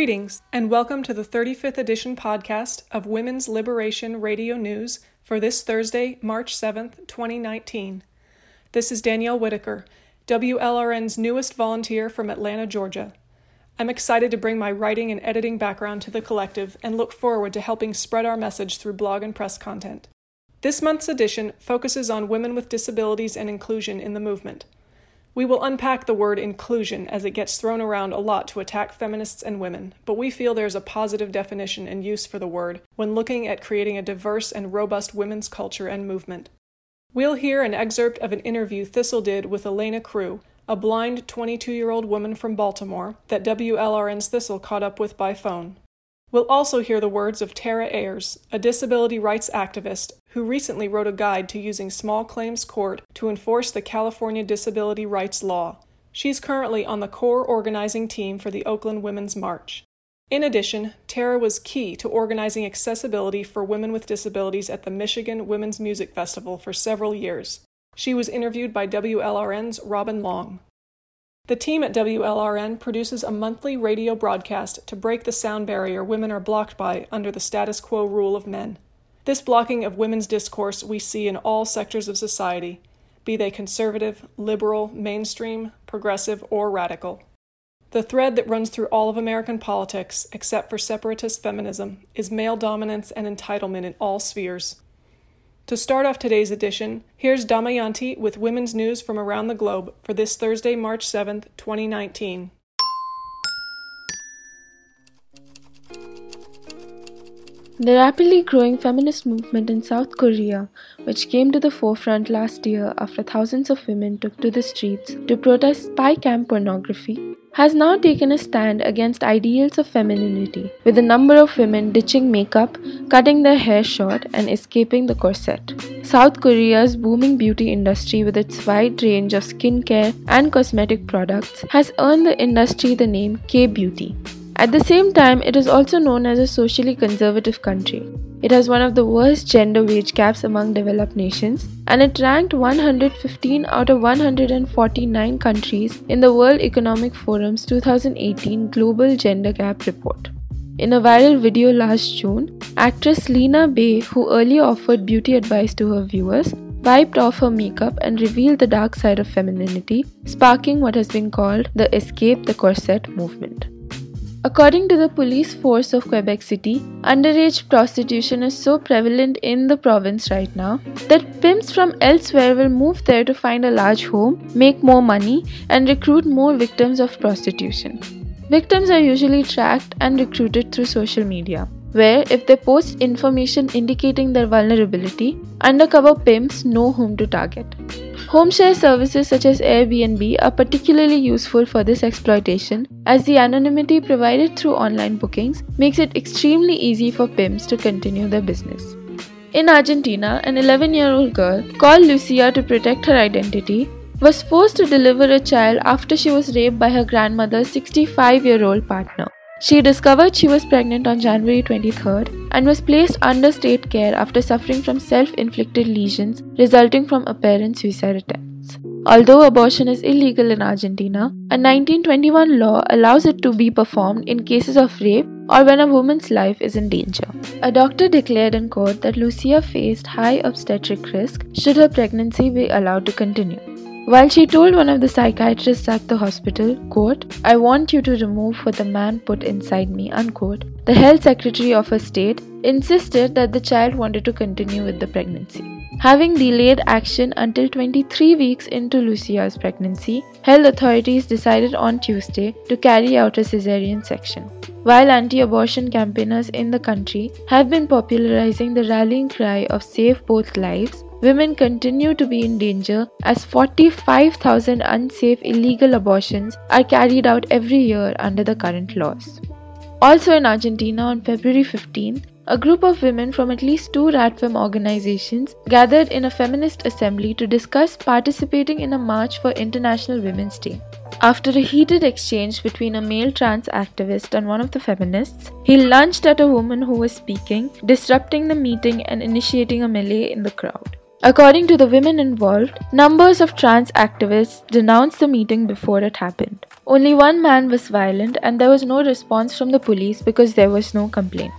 Greetings, and welcome to the 35th edition podcast of Women's Liberation Radio News for this Thursday, March 7th, 2019. This is Danielle Whitaker, WLRN's newest volunteer from Atlanta, Georgia. I'm excited to bring my writing and editing background to the collective and look forward to helping spread our message through blog and press content. This month's edition focuses on women with disabilities and inclusion in the movement. We will unpack the word inclusion as it gets thrown around a lot to attack feminists and women, but we feel there's a positive definition and use for the word when looking at creating a diverse and robust women's culture and movement. We'll hear an excerpt of an interview Thistle did with Elena Crew, a blind 22 year old woman from Baltimore that WLRN's Thistle caught up with by phone. We'll also hear the words of Tara Ayers, a disability rights activist who recently wrote a guide to using small claims court to enforce the California disability rights law. She's currently on the core organizing team for the Oakland Women's March. In addition, Tara was key to organizing accessibility for women with disabilities at the Michigan Women's Music Festival for several years. She was interviewed by WLRN's Robin Long. The team at WLRN produces a monthly radio broadcast to break the sound barrier women are blocked by under the status quo rule of men. This blocking of women's discourse we see in all sectors of society, be they conservative, liberal, mainstream, progressive, or radical. The thread that runs through all of American politics, except for separatist feminism, is male dominance and entitlement in all spheres. To start off today's edition, here's Damayanti with women's news from around the globe for this Thursday, March 7th, 2019. The rapidly growing feminist movement in South Korea, which came to the forefront last year after thousands of women took to the streets to protest spy cam pornography, has now taken a stand against ideals of femininity, with a number of women ditching makeup, cutting their hair short, and escaping the corset. South Korea's booming beauty industry, with its wide range of skincare and cosmetic products, has earned the industry the name K beauty. At the same time, it is also known as a socially conservative country. It has one of the worst gender wage gaps among developed nations, and it ranked 115 out of 149 countries in the World Economic Forum's 2018 Global Gender Gap Report. In a viral video last June, actress Lina Bae, who earlier offered beauty advice to her viewers, wiped off her makeup and revealed the dark side of femininity, sparking what has been called the Escape the Corset movement. According to the police force of Quebec City, underage prostitution is so prevalent in the province right now that pimps from elsewhere will move there to find a large home, make more money, and recruit more victims of prostitution. Victims are usually tracked and recruited through social media, where if they post information indicating their vulnerability, undercover pimps know whom to target. Home share services such as Airbnb are particularly useful for this exploitation as the anonymity provided through online bookings makes it extremely easy for pimps to continue their business. In Argentina, an 11 year old girl, called Lucia to protect her identity, was forced to deliver a child after she was raped by her grandmother's 65 year old partner. She discovered she was pregnant on January 23rd and was placed under state care after suffering from self inflicted lesions resulting from apparent suicide attempts. Although abortion is illegal in Argentina, a 1921 law allows it to be performed in cases of rape or when a woman's life is in danger. A doctor declared in court that Lucia faced high obstetric risk should her pregnancy be allowed to continue. While she told one of the psychiatrists at the hospital, quote, I want you to remove what the man put inside me, unquote, the health secretary of her state insisted that the child wanted to continue with the pregnancy. having delayed action until 23 weeks into Lucia's pregnancy, health authorities decided on Tuesday to carry out a caesarean section. While anti abortion campaigners in the country have been popularizing the rallying cry of Save Both Lives, women continue to be in danger as 45,000 unsafe illegal abortions are carried out every year under the current laws. Also in Argentina on February 15, a group of women from at least two RADFEM organizations gathered in a feminist assembly to discuss participating in a march for International Women's Day. After a heated exchange between a male trans activist and one of the feminists, he lunged at a woman who was speaking, disrupting the meeting and initiating a melee in the crowd. According to the women involved, numbers of trans activists denounced the meeting before it happened. Only one man was violent, and there was no response from the police because there was no complaint.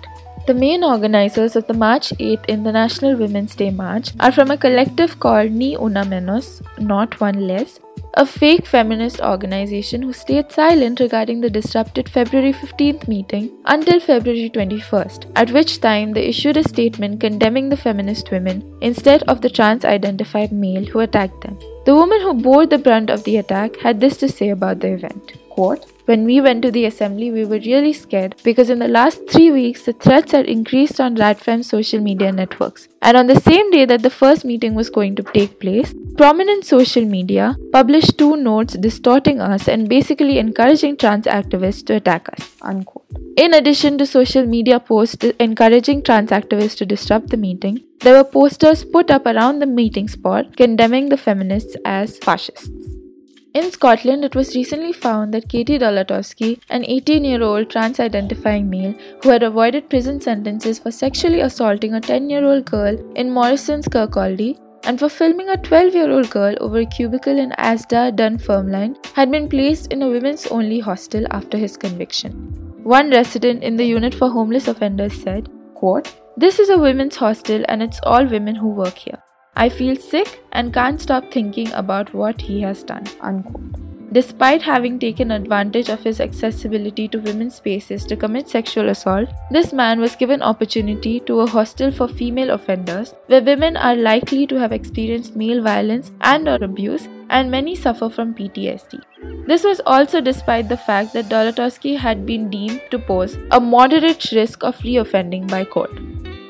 The main organizers of the March 8th International Women's Day March are from a collective called Ni Una Menos, Not One Less, a fake feminist organization who stayed silent regarding the disrupted February 15th meeting until February 21st, at which time they issued a statement condemning the feminist women instead of the trans identified male who attacked them. The woman who bore the brunt of the attack had this to say about the event. Quote, when we went to the assembly, we were really scared because in the last three weeks, the threats had increased on RADFEM's social media networks. And on the same day that the first meeting was going to take place, prominent social media published two notes distorting us and basically encouraging trans activists to attack us. Unquote. In addition to social media posts encouraging trans activists to disrupt the meeting, there were posters put up around the meeting spot condemning the feminists as fascists. In Scotland, it was recently found that Katie Dolatowski, an 18 year old trans identifying male who had avoided prison sentences for sexually assaulting a 10 year old girl in Morrison's Kirkcaldy and for filming a 12 year old girl over a cubicle in Asda Dunfermline, had been placed in a women's only hostel after his conviction. One resident in the unit for homeless offenders said, quote, This is a women's hostel and it's all women who work here. I feel sick and can't stop thinking about what he has done. Unquote. Despite having taken advantage of his accessibility to women's spaces to commit sexual assault, this man was given opportunity to a hostel for female offenders where women are likely to have experienced male violence and or abuse and many suffer from PTSD. This was also despite the fact that Dolatowski had been deemed to pose a moderate risk of reoffending by court.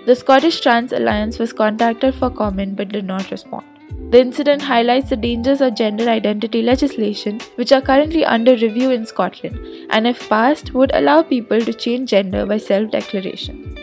The Scottish Trans Alliance was contacted for comment but did not respond. The incident highlights the dangers of gender identity legislation, which are currently under review in Scotland, and if passed, would allow people to change gender by self declaration.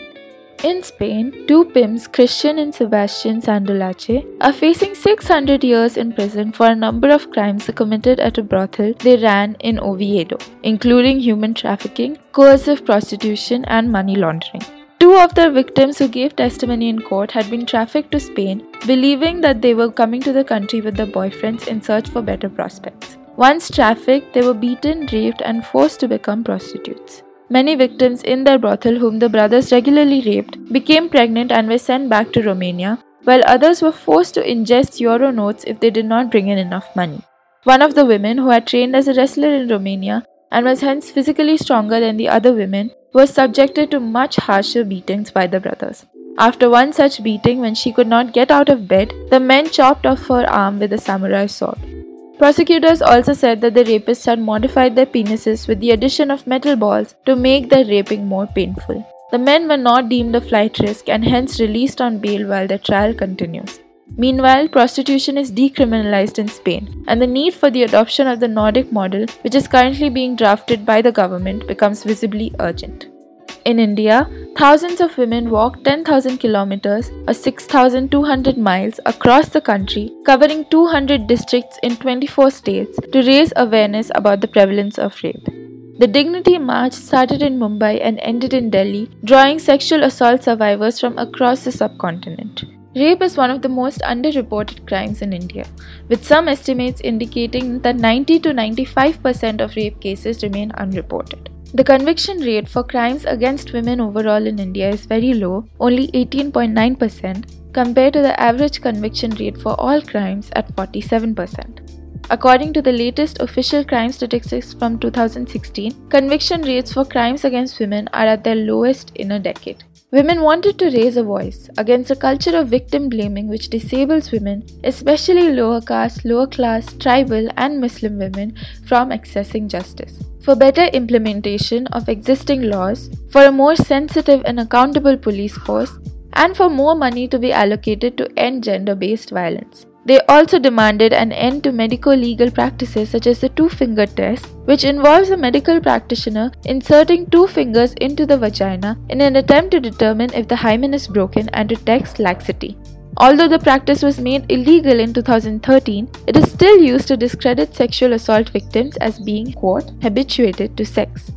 In Spain, two pimps, Christian and Sebastian Sandolache, are facing 600 years in prison for a number of crimes committed at a brothel they ran in Oviedo, including human trafficking, coercive prostitution, and money laundering. Two of the victims who gave testimony in court had been trafficked to Spain, believing that they were coming to the country with their boyfriends in search for better prospects. Once trafficked, they were beaten, raped, and forced to become prostitutes. Many victims in their brothel, whom the brothers regularly raped, became pregnant and were sent back to Romania, while others were forced to ingest euro notes if they did not bring in enough money. One of the women, who had trained as a wrestler in Romania and was hence physically stronger than the other women, was subjected to much harsher beatings by the brothers. After one such beating, when she could not get out of bed, the men chopped off her arm with a samurai sword. Prosecutors also said that the rapists had modified their penises with the addition of metal balls to make their raping more painful. The men were not deemed a flight risk and hence released on bail while their trial continues. Meanwhile, prostitution is decriminalized in Spain, and the need for the adoption of the Nordic model, which is currently being drafted by the government, becomes visibly urgent. In India, thousands of women walk 10,000 kilometers or 6,200 miles across the country, covering 200 districts in 24 states, to raise awareness about the prevalence of rape. The Dignity March started in Mumbai and ended in Delhi, drawing sexual assault survivors from across the subcontinent. Rape is one of the most underreported crimes in India, with some estimates indicating that 90 to 95% of rape cases remain unreported. The conviction rate for crimes against women overall in India is very low, only 18.9%, compared to the average conviction rate for all crimes at 47%. According to the latest official crime statistics from 2016, conviction rates for crimes against women are at their lowest in a decade. Women wanted to raise a voice against a culture of victim blaming which disables women, especially lower caste, lower class, tribal, and Muslim women, from accessing justice. For better implementation of existing laws, for a more sensitive and accountable police force, and for more money to be allocated to end gender based violence. They also demanded an end to medico legal practices such as the two finger test, which involves a medical practitioner inserting two fingers into the vagina in an attempt to determine if the hymen is broken and test laxity. Although the practice was made illegal in 2013, it is still used to discredit sexual assault victims as being, quote, habituated to sex.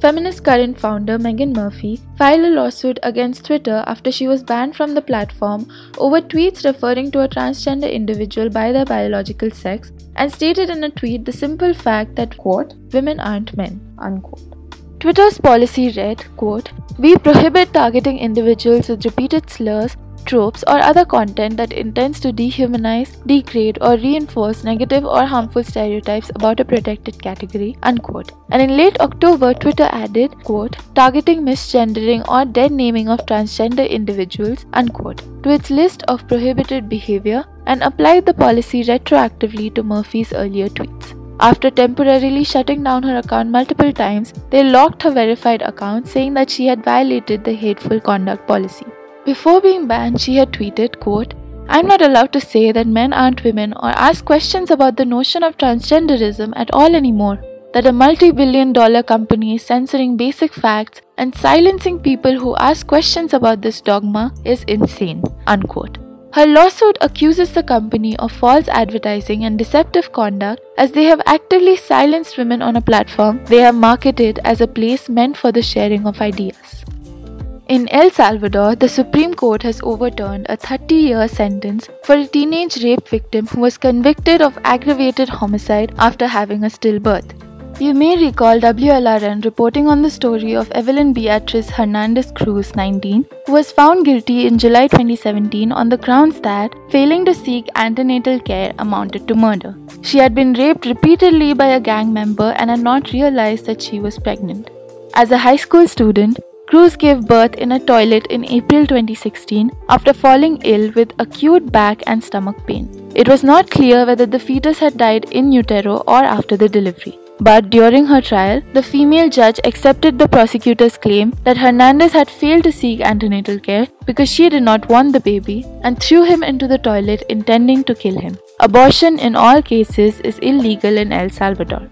Feminist Current founder Meghan Murphy filed a lawsuit against Twitter after she was banned from the platform over tweets referring to a transgender individual by their biological sex and stated in a tweet the simple fact that, quote, women aren't men, unquote. Twitter's policy read, quote, We prohibit targeting individuals with repeated slurs tropes, or other content that intends to dehumanize, degrade, or reinforce negative or harmful stereotypes about a protected category. Unquote. And in late October, Twitter added, quote, targeting misgendering or dead naming of transgender individuals, unquote, to its list of prohibited behavior and applied the policy retroactively to Murphy's earlier tweets. After temporarily shutting down her account multiple times, they locked her verified account saying that she had violated the hateful conduct policy. Before being banned, she had tweeted, quote, I'm not allowed to say that men aren't women or ask questions about the notion of transgenderism at all anymore. That a multi billion dollar company is censoring basic facts and silencing people who ask questions about this dogma is insane. Unquote. Her lawsuit accuses the company of false advertising and deceptive conduct as they have actively silenced women on a platform they have marketed as a place meant for the sharing of ideas. In El Salvador, the Supreme Court has overturned a 30 year sentence for a teenage rape victim who was convicted of aggravated homicide after having a stillbirth. You may recall WLRN reporting on the story of Evelyn Beatriz Hernandez Cruz, 19, who was found guilty in July 2017 on the grounds that failing to seek antenatal care amounted to murder. She had been raped repeatedly by a gang member and had not realized that she was pregnant. As a high school student, Cruz gave birth in a toilet in April 2016 after falling ill with acute back and stomach pain. It was not clear whether the fetus had died in utero or after the delivery. But during her trial, the female judge accepted the prosecutor's claim that Hernandez had failed to seek antenatal care because she did not want the baby and threw him into the toilet intending to kill him. Abortion in all cases is illegal in El Salvador.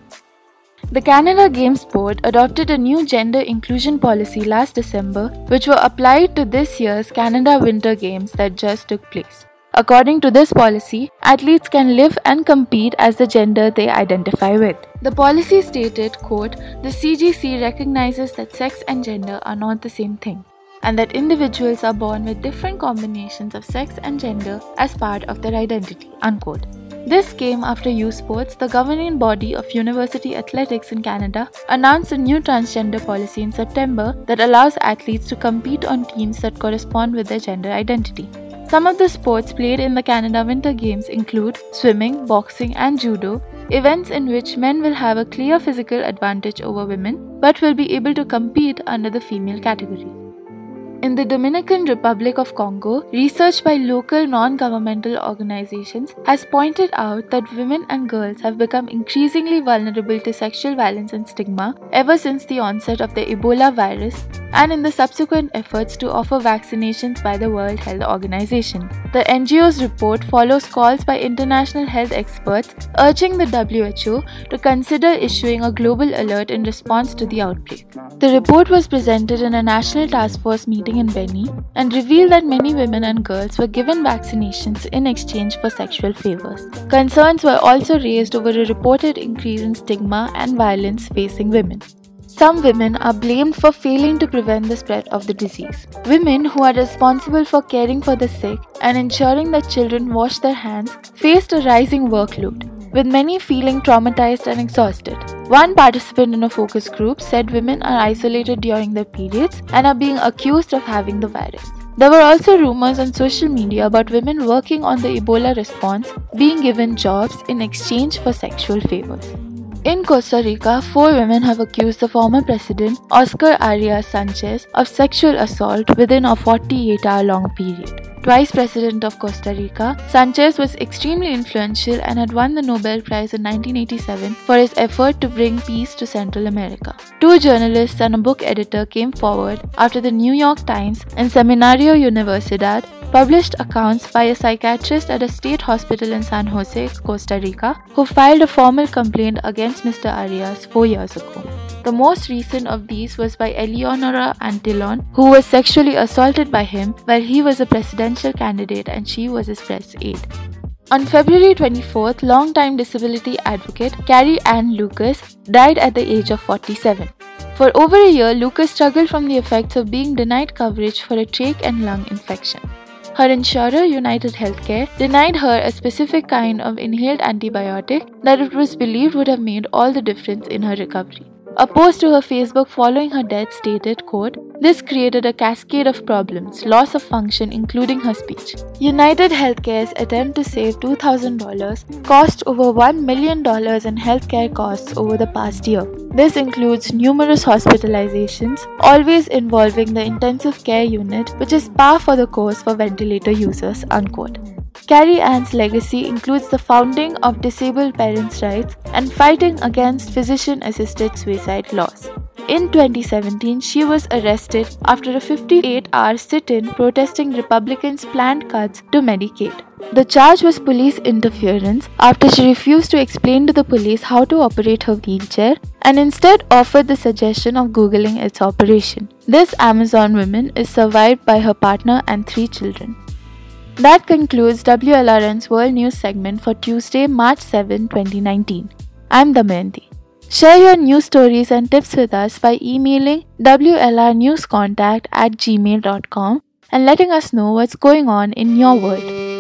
The Canada Games Board adopted a new gender inclusion policy last December, which were applied to this year's Canada Winter Games that just took place. According to this policy, athletes can live and compete as the gender they identify with. The policy stated, quote, "The CGC recognizes that sex and gender are not the same thing." and that individuals are born with different combinations of sex and gender as part of their identity. Unquote. This came after U Sports, the governing body of university athletics in Canada, announced a new transgender policy in September that allows athletes to compete on teams that correspond with their gender identity. Some of the sports played in the Canada Winter Games include swimming, boxing, and judo, events in which men will have a clear physical advantage over women but will be able to compete under the female category. In the Dominican Republic of Congo, research by local non governmental organizations has pointed out that women and girls have become increasingly vulnerable to sexual violence and stigma ever since the onset of the Ebola virus and in the subsequent efforts to offer vaccinations by the World Health Organization. The NGO's report follows calls by international health experts urging the WHO to consider issuing a global alert in response to the outbreak. The report was presented in a national task force meeting in Beni and revealed that many women and girls were given vaccinations in exchange for sexual favors. Concerns were also raised over a reported increase in stigma and violence facing women. Some women are blamed for failing to prevent the spread of the disease. Women who are responsible for caring for the sick and ensuring that children wash their hands faced a rising workload, with many feeling traumatized and exhausted. One participant in a focus group said women are isolated during their periods and are being accused of having the virus. There were also rumors on social media about women working on the Ebola response being given jobs in exchange for sexual favors. In Costa Rica, four women have accused the former president, Oscar Arias Sanchez, of sexual assault within a 48 hour long period. Twice president of Costa Rica, Sanchez was extremely influential and had won the Nobel Prize in 1987 for his effort to bring peace to Central America. Two journalists and a book editor came forward after the New York Times and Seminario Universidad published accounts by a psychiatrist at a state hospital in San Jose, Costa Rica, who filed a formal complaint against Mr. Arias four years ago. The most recent of these was by Eleonora Antillon, who was sexually assaulted by him while he was a presidential candidate and she was his press aide. On February 24th, longtime disability advocate Carrie Ann Lucas died at the age of 47. For over a year, Lucas struggled from the effects of being denied coverage for a trach and lung infection. Her insurer, United Healthcare, denied her a specific kind of inhaled antibiotic that it was believed would have made all the difference in her recovery. A post to her Facebook following her death stated, quote, This created a cascade of problems, loss of function, including her speech. United Healthcare's attempt to save $2,000 cost over $1 million in healthcare costs over the past year. This includes numerous hospitalizations, always involving the intensive care unit, which is par for the course for ventilator users, unquote. Carrie Ann's legacy includes the founding of disabled parents' rights and fighting against physician assisted suicide laws. In 2017, she was arrested after a 58 hour sit in protesting Republicans' planned cuts to Medicaid. The charge was police interference after she refused to explain to the police how to operate her wheelchair and instead offered the suggestion of Googling its operation. This Amazon woman is survived by her partner and three children. That concludes WLRN's World News segment for Tuesday, March 7, 2019. I'm Damayanti. Share your news stories and tips with us by emailing WLRnewscontact at gmail.com and letting us know what's going on in your world.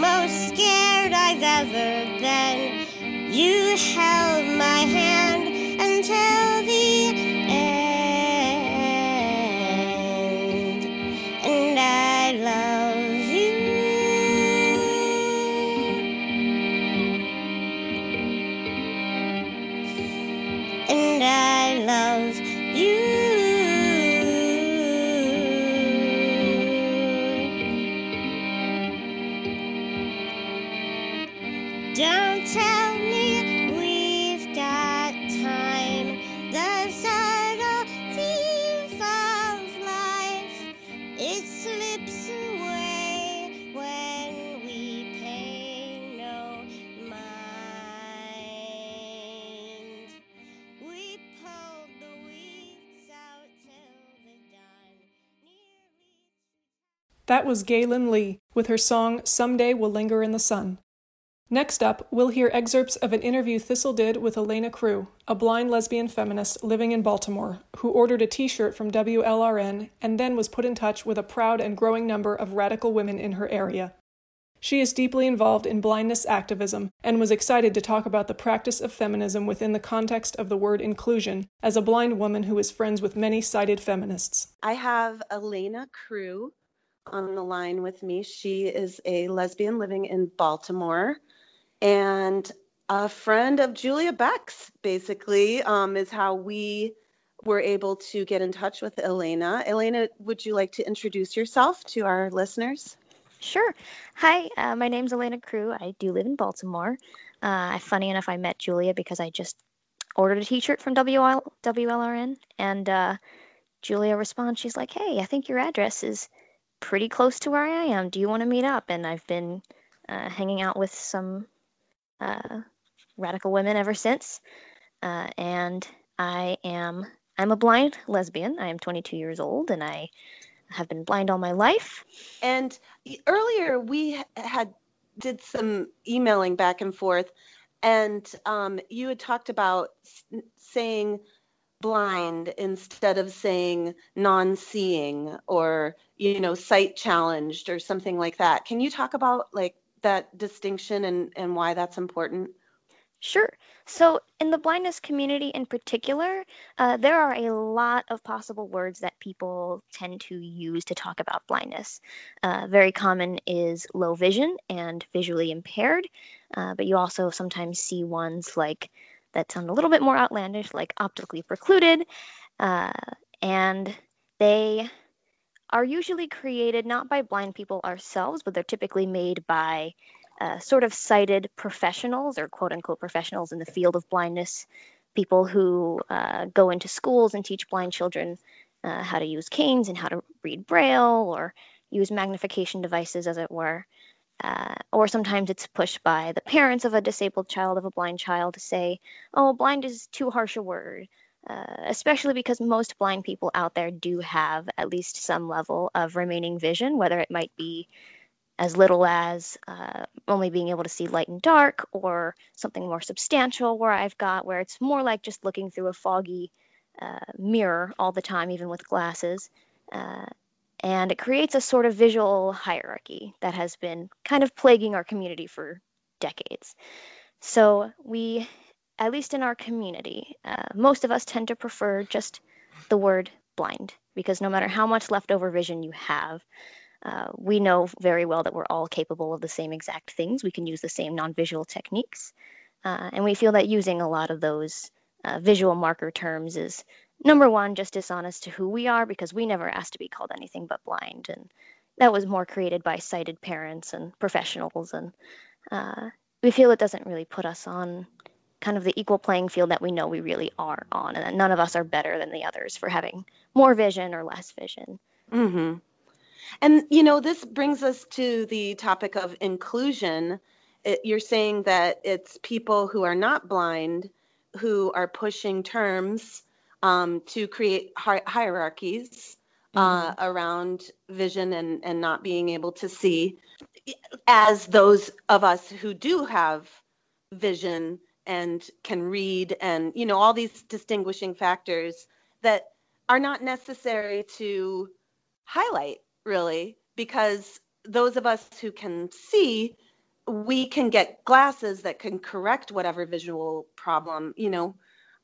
Most scared I've ever been. You held my hand until That was Galen Lee with her song Someday We'll Linger in the Sun. Next up, we'll hear excerpts of an interview Thistle did with Elena Crew, a blind lesbian feminist living in Baltimore, who ordered a t shirt from WLRN and then was put in touch with a proud and growing number of radical women in her area. She is deeply involved in blindness activism and was excited to talk about the practice of feminism within the context of the word inclusion as a blind woman who is friends with many sighted feminists. I have Elena Crew on the line with me. She is a lesbian living in Baltimore and a friend of Julia Beck's, basically, um, is how we were able to get in touch with Elena. Elena, would you like to introduce yourself to our listeners? Sure. Hi, uh, my name's Elena Crew. I do live in Baltimore. Uh, funny enough, I met Julia because I just ordered a T-shirt from WL- WLRN, and uh, Julia responds. She's like, "Hey, I think your address is pretty close to where I am. Do you want to meet up?" And I've been uh, hanging out with some uh, radical women ever since, uh, and I am I'm a blind lesbian. I am 22 years old, and I have been blind all my life. And earlier we had did some emailing back and forth, and um, you had talked about saying blind instead of saying non-seeing or you know sight challenged or something like that. Can you talk about like that distinction and and why that's important? Sure. So, in the blindness community in particular, uh, there are a lot of possible words that people tend to use to talk about blindness. Uh, very common is low vision and visually impaired, uh, but you also sometimes see ones like that sound a little bit more outlandish, like optically precluded, uh, and they are usually created not by blind people ourselves, but they're typically made by uh, sort of sighted professionals or quote unquote professionals in the field of blindness, people who uh, go into schools and teach blind children uh, how to use canes and how to read braille or use magnification devices, as it were. Uh, or sometimes it's pushed by the parents of a disabled child, of a blind child, to say, oh, blind is too harsh a word. Uh, especially because most blind people out there do have at least some level of remaining vision, whether it might be as little as uh, only being able to see light and dark, or something more substantial where I've got where it's more like just looking through a foggy uh, mirror all the time, even with glasses. Uh, and it creates a sort of visual hierarchy that has been kind of plaguing our community for decades. So, we, at least in our community, uh, most of us tend to prefer just the word blind because no matter how much leftover vision you have, uh, we know very well that we're all capable of the same exact things. We can use the same non visual techniques. Uh, and we feel that using a lot of those uh, visual marker terms is number one, just dishonest to who we are because we never asked to be called anything but blind. And that was more created by sighted parents and professionals. And uh, we feel it doesn't really put us on kind of the equal playing field that we know we really are on, and that none of us are better than the others for having more vision or less vision. Mm-hmm. And, you know, this brings us to the topic of inclusion. It, you're saying that it's people who are not blind who are pushing terms um, to create hi- hierarchies uh, mm-hmm. around vision and, and not being able to see, as those of us who do have vision and can read and, you know, all these distinguishing factors that are not necessary to highlight really, because those of us who can see, we can get glasses that can correct whatever visual problem, you know.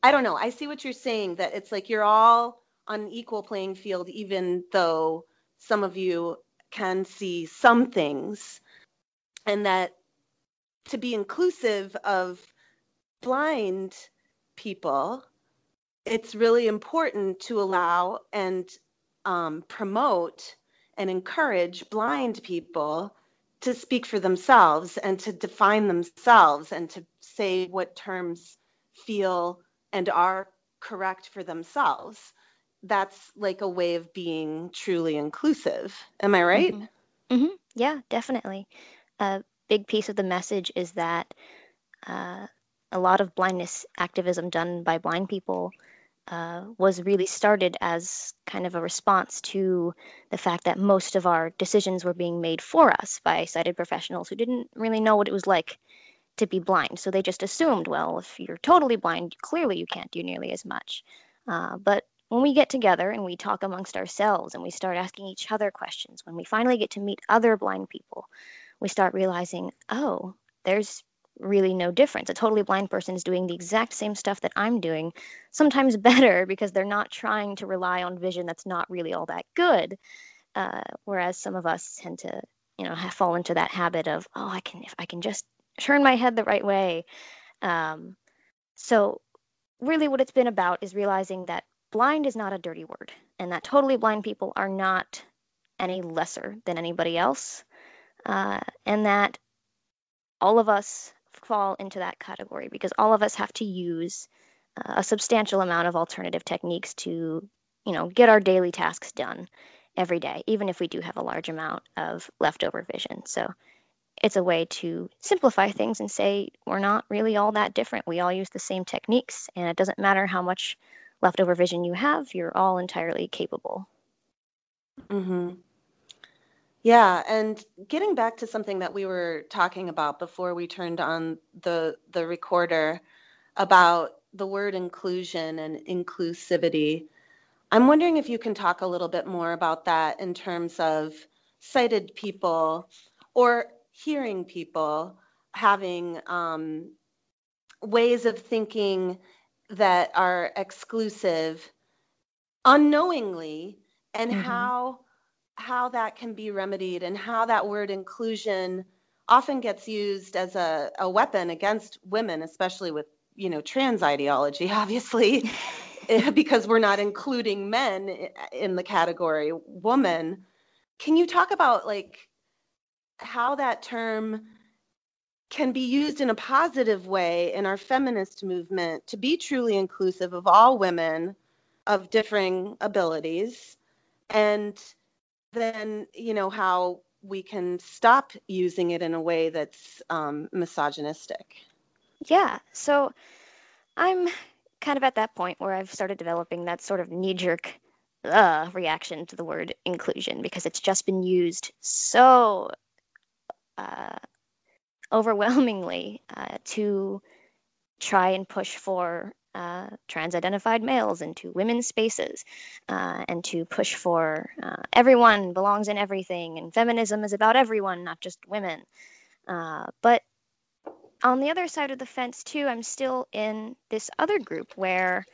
I don't know. I see what you're saying that it's like you're all on an equal playing field, even though some of you can see some things, and that to be inclusive of blind people, it's really important to allow and um, promote and encourage blind people to speak for themselves and to define themselves and to say what terms feel and are correct for themselves. That's like a way of being truly inclusive. Am I right? Mm-hmm. Mm-hmm. Yeah, definitely. A big piece of the message is that uh, a lot of blindness activism done by blind people uh, was really started as kind of a response to the fact that most of our decisions were being made for us by sighted professionals who didn't really know what it was like to be blind. So they just assumed, well, if you're totally blind, clearly you can't do nearly as much. Uh, but when we get together and we talk amongst ourselves and we start asking each other questions, when we finally get to meet other blind people, we start realizing, oh, there's really no difference. A totally blind person is doing the exact same stuff that I'm doing, sometimes better because they're not trying to rely on vision that's not really all that good. Uh, whereas some of us tend to, you know, fall into that habit of, oh, I can if I can just turn my head the right way. Um, so really, what it's been about is realizing that blind is not a dirty word, and that totally blind people are not any lesser than anybody else, uh, and that all of us fall into that category because all of us have to use uh, a substantial amount of alternative techniques to, you know, get our daily tasks done every day, even if we do have a large amount of leftover vision. So it's a way to simplify things and say we're not really all that different. We all use the same techniques, and it doesn't matter how much leftover vision you have, you're all entirely capable. Mm-hmm. Yeah, and getting back to something that we were talking about before we turned on the the recorder about the word inclusion and inclusivity. I'm wondering if you can talk a little bit more about that in terms of sighted people or hearing people having um, ways of thinking that are exclusive unknowingly and mm-hmm. how how that can be remedied and how that word inclusion often gets used as a, a weapon against women, especially with you know trans ideology, obviously, because we're not including men in the category woman. Can you talk about like how that term can be used in a positive way in our feminist movement to be truly inclusive of all women of differing abilities. And then you know how we can stop using it in a way that's um, misogynistic. Yeah. So i'm kind of at that point where i've started developing that sort of knee-jerk uh, reaction to the word inclusion because it's just been used so uh, overwhelmingly uh, to try and push for uh, trans identified males into women's spaces uh, and to push for uh, everyone belongs in everything and feminism is about everyone, not just women. Uh, but on the other side of the fence, too, I'm still in this other group where,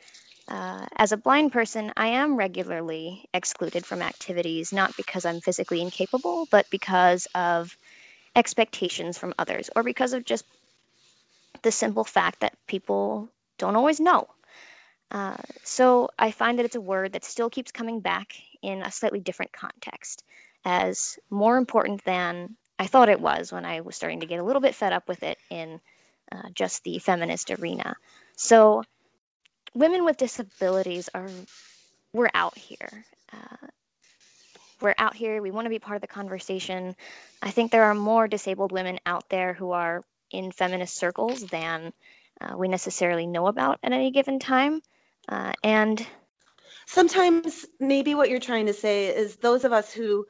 uh, as a blind person, I am regularly excluded from activities, not because I'm physically incapable, but because of expectations from others or because of just the simple fact that people don't always know. Uh, so I find that it's a word that still keeps coming back in a slightly different context as more important than I thought it was when I was starting to get a little bit fed up with it in uh, just the feminist arena. So women with disabilities are, we're out here. Uh, we're out here. We want to be part of the conversation. I think there are more disabled women out there who are in feminist circles than uh, we necessarily know about at any given time. Uh, and sometimes maybe what you're trying to say is those of us who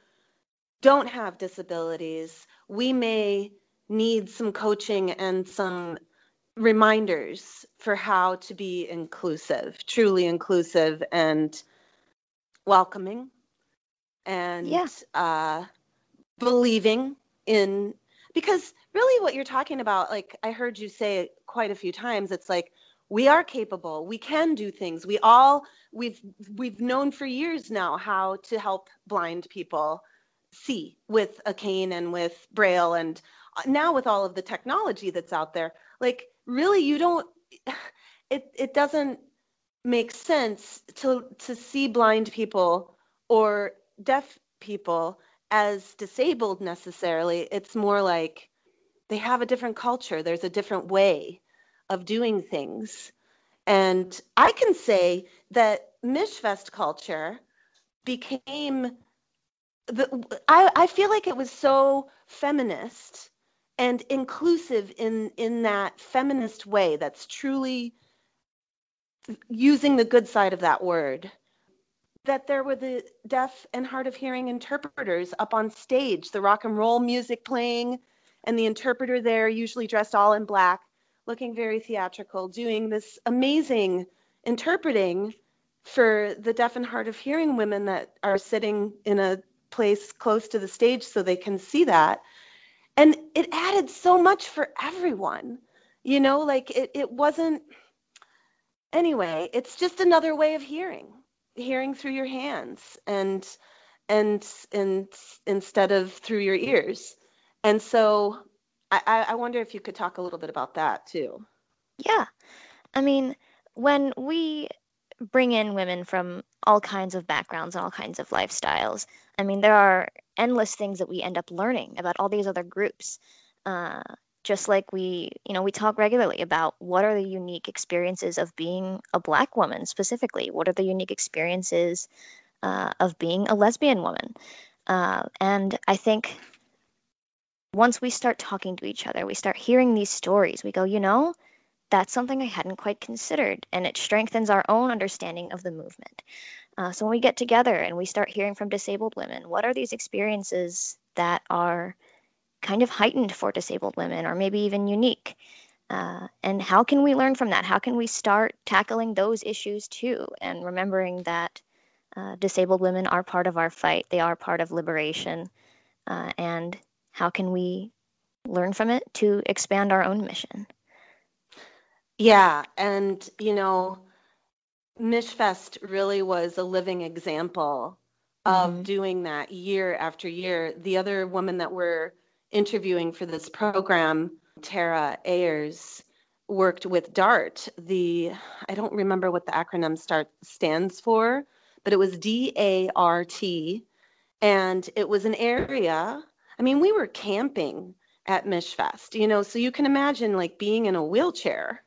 don't have disabilities, we may need some coaching and some reminders for how to be inclusive, truly inclusive and welcoming and yeah. uh, believing in because really what you're talking about like i heard you say it quite a few times it's like we are capable we can do things we all we've we've known for years now how to help blind people see with a cane and with braille and uh, now with all of the technology that's out there like really you don't it it doesn't make sense to to see blind people or deaf people as disabled necessarily. It's more like they have a different culture, there's a different way of doing things. And I can say that Michfest culture became the I, I feel like it was so feminist and inclusive in in that feminist way that's truly using the good side of that word that there were the deaf and hard of hearing interpreters up on stage, the rock and roll music playing, and the interpreter there, usually dressed all in black, looking very theatrical, doing this amazing interpreting for the deaf and hard of hearing women that are sitting in a place close to the stage so they can see that. and it added so much for everyone you know like it, it wasn't anyway it's just another way of hearing hearing through your hands and and and instead of through your ears. And so I, I wonder if you could talk a little bit about that too. Yeah. I mean when we bring in women from all kinds of backgrounds and all kinds of lifestyles i mean there are endless things that we end up learning about all these other groups. Uh, just like we you know we talk regularly about what are the unique experiences of being a black woman specifically? What are the unique experiences uh, of being a lesbian woman? Uh, and i think once we start talking to each other we start hearing these stories we go you know that's something i hadn't quite considered and it strengthens our own understanding of the movement. Uh, so when we get together and we start hearing from disabled women what are these experiences that are kind of heightened for disabled women or maybe even unique. Uh, and how can we learn from that? How can we start tackling those issues too? And remembering that uh, disabled women are part of our fight, they are part of liberation. Uh, and how can we learn from it to expand our own mission? Yeah. And, you know, Michfest really was a living example of mm-hmm. doing that year after year. The other woman that we're interviewing for this program, Tara Ayers worked with DART. The I don't remember what the acronym start stands for, but it was D A R T, and it was an area. I mean, we were camping at Michfest, you know, so you can imagine like being in a wheelchair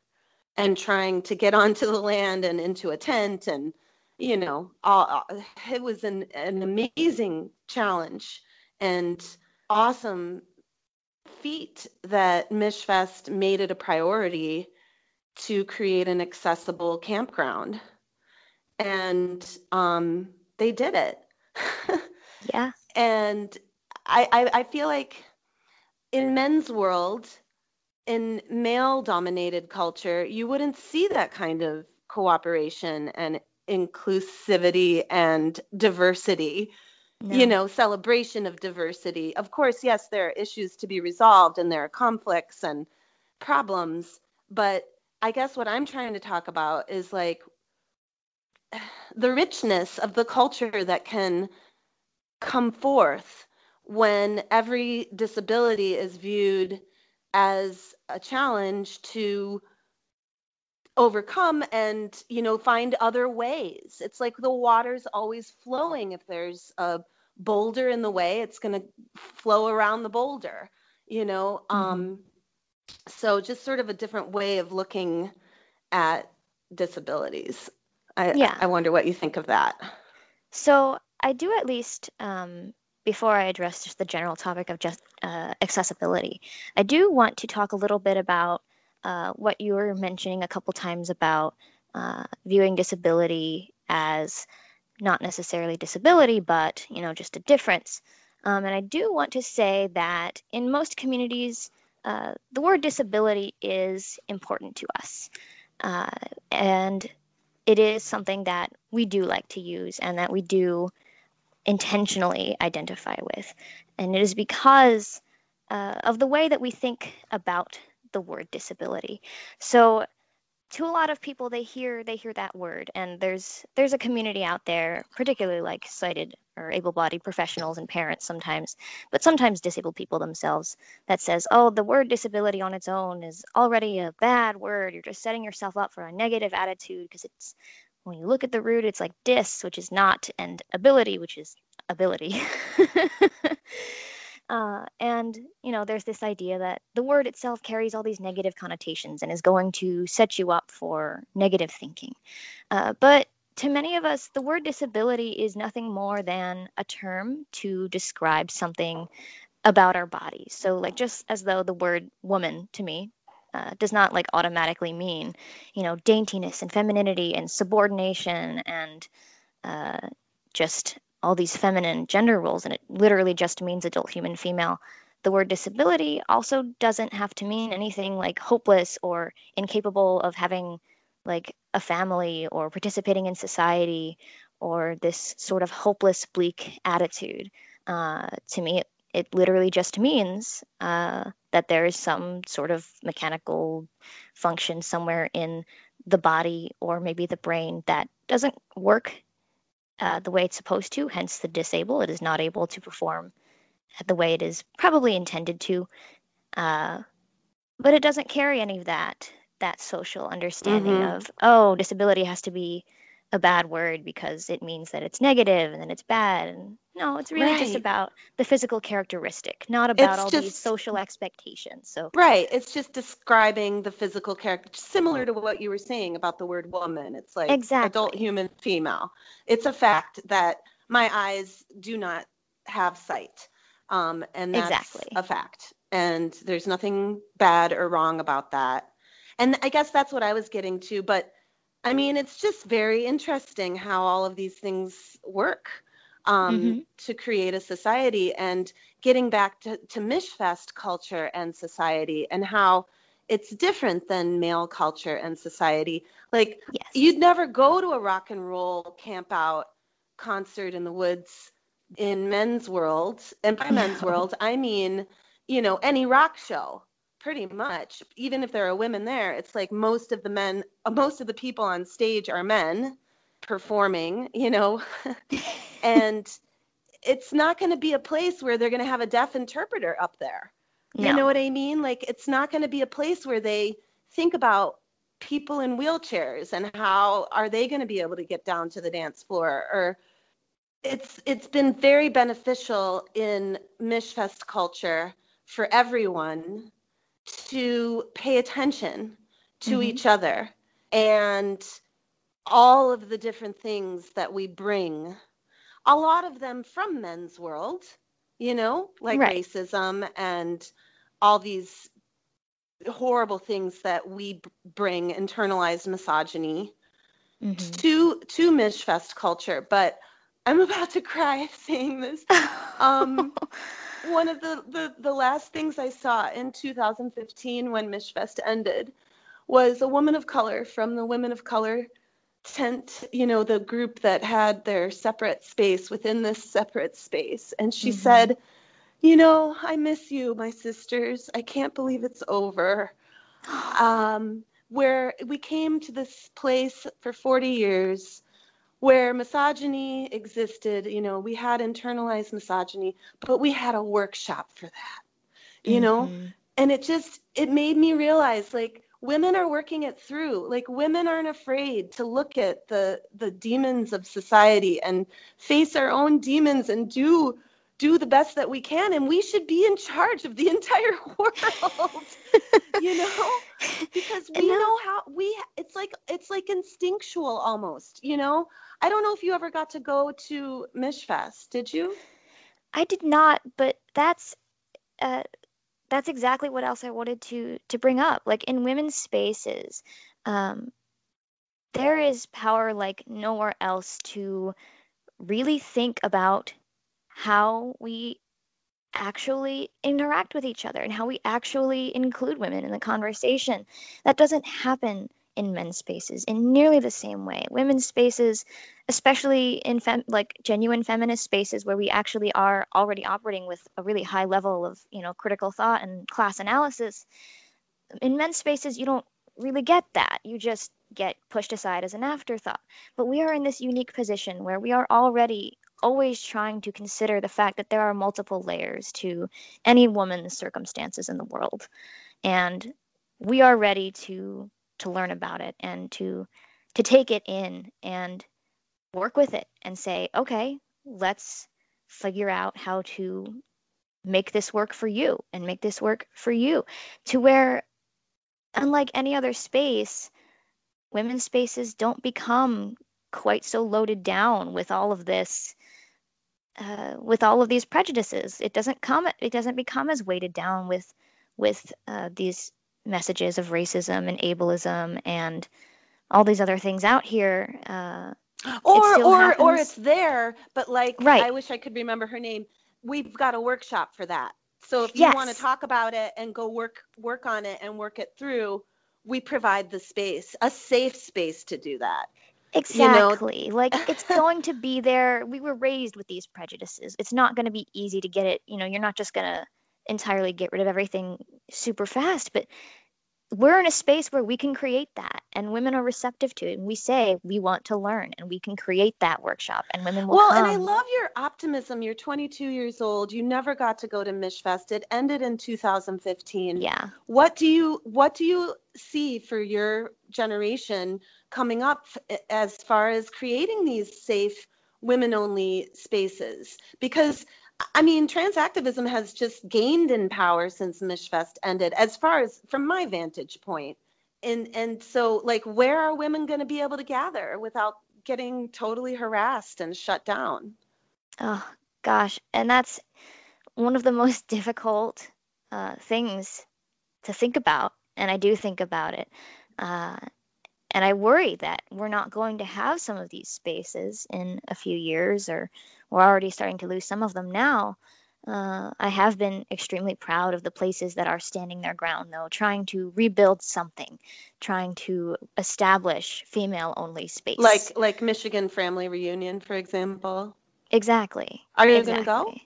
and trying to get onto the land and into a tent and you know all, it was an, an amazing challenge and awesome feat that Michfest made it a priority to create an accessible campground. And um, they did it. yeah. And I, I, I feel like in men's world, in male dominated culture, you wouldn't see that kind of cooperation and inclusivity and diversity no. you know celebration of diversity of course yes there are issues to be resolved and there are conflicts and problems but i guess what i'm trying to talk about is like the richness of the culture that can come forth when every disability is viewed as a challenge to overcome and you know find other ways it's like the water's always flowing if there's a boulder in the way it's going to flow around the boulder you know mm-hmm. um so just sort of a different way of looking at disabilities i yeah. i wonder what you think of that so i do at least um before I address just the general topic of just uh, accessibility, I do want to talk a little bit about uh, what you were mentioning a couple times about uh, viewing disability as not necessarily disability, but you know just a difference. Um, and I do want to say that in most communities, uh, the word disability is important to us, uh, and it is something that we do like to use and that we do intentionally identify with. And it is because uh, of the way that we think about the word disability. So to a lot of people they hear they hear that word and there's there's a community out there particularly like sighted or able-bodied professionals and parents sometimes but sometimes disabled people themselves that says oh the word disability on its own is already a bad word you're just setting yourself up for a negative attitude because it's when you look at the root it's like dis which is not and ability which is ability Uh, and you know, there's this idea that the word itself carries all these negative connotations and is going to set you up for negative thinking. Uh, but to many of us, the word disability is nothing more than a term to describe something about our bodies. So, like, just as though the word woman to me uh, does not like automatically mean, you know, daintiness and femininity and subordination and uh, just all these feminine gender roles and it literally just means adult human female. The word disability also doesn't have to mean anything like hopeless or incapable of having like a family or participating in society or this sort of hopeless bleak attitude. Uh, to me it literally just means uh, that there is some sort of mechanical function somewhere in the body or maybe the brain that doesn't work uh, the way it's supposed to, hence the disable. It is not able to perform at the way it is probably intended to. Uh, but it doesn't carry any of that that social understanding mm-hmm. of oh disability has to be a bad word because it means that it's negative and then it's bad. And no, it's really right. just about the physical characteristic, not about it's all just, these social expectations. So right, it's just describing the physical character, similar to what you were saying about the word woman. It's like exactly. adult human female. It's a fact that my eyes do not have sight, um, and that's exactly. a fact. And there's nothing bad or wrong about that. And I guess that's what I was getting to, but I mean, it's just very interesting how all of these things work um, mm-hmm. to create a society. And getting back to, to Michfest culture and society and how it's different than male culture and society. Like, yes. you'd never go to a rock and roll camp out concert in the woods in men's world. And by men's world, I mean, you know, any rock show pretty much even if there are women there it's like most of the men most of the people on stage are men performing you know and it's not going to be a place where they're going to have a deaf interpreter up there no. you know what i mean like it's not going to be a place where they think about people in wheelchairs and how are they going to be able to get down to the dance floor or it's it's been very beneficial in michfest culture for everyone to pay attention to mm-hmm. each other and all of the different things that we bring, a lot of them from men's world, you know, like right. racism and all these horrible things that we bring, internalized misogyny, mm-hmm. to to Michfest culture. But I'm about to cry saying this. Um, one of the, the, the last things I saw in 2015 when Michfest ended was a woman of color from the Women of Color tent, you know, the group that had their separate space within this separate space. And she mm-hmm. said, You know, I miss you, my sisters. I can't believe it's over. Um, where we came to this place for 40 years where misogyny existed, you know, we had internalized misogyny, but we had a workshop for that, you mm-hmm. know? And it just, it made me realize like women are working it through. Like women aren't afraid to look at the, the demons of society and face our own demons and do do the best that we can and we should be in charge of the entire world you know because we know how we it's like it's like instinctual almost you know I don't know if you ever got to go to Michfest. Did you? I did not, but that's uh, that's exactly what else I wanted to to bring up. Like in women's spaces, um, there is power like nowhere else to really think about how we actually interact with each other and how we actually include women in the conversation. That doesn't happen in men's spaces in nearly the same way. Women's spaces, especially in fem- like genuine feminist spaces where we actually are already operating with a really high level of, you know, critical thought and class analysis. In men's spaces, you don't really get that. You just get pushed aside as an afterthought. But we are in this unique position where we are already always trying to consider the fact that there are multiple layers to any woman's circumstances in the world. And we are ready to to learn about it and to to take it in and work with it and say okay let's figure out how to make this work for you and make this work for you. To where unlike any other space women's spaces don't become quite so loaded down with all of this uh, with all of these prejudices. It doesn't come it doesn't become as weighted down with with uh, these messages of racism and ableism and all these other things out here. Uh, or or happens. or it's there, but like right. I wish I could remember her name. We've got a workshop for that. So if you yes. want to talk about it and go work work on it and work it through, we provide the space, a safe space to do that. Exactly. You know? like it's going to be there. We were raised with these prejudices. It's not going to be easy to get it. You know, you're not just going to entirely get rid of everything super fast, but we're in a space where we can create that and women are receptive to it and we say we want to learn and we can create that workshop and women will well come. and i love your optimism. You're 22 years old. You never got to go to michfest it ended in 2015 yeah. What do you what do you see for your generation coming up as far as creating these safe women only spaces? Because I mean, trans activism has just gained in power since Michfest ended, as far as from my vantage point. And and so, like, where are women going to be able to gather without getting totally harassed and shut down? Oh gosh, and that's one of the most difficult uh, things to think about, and I do think about it. Uh, and I worry that we're not going to have some of these spaces in a few years, or we're already starting to lose some of them now. Uh, I have been extremely proud of the places that are standing their ground, though, trying to rebuild something, trying to establish female-only space. Like like Michigan Family Reunion, for example. Exactly. Are you exactly. going to go?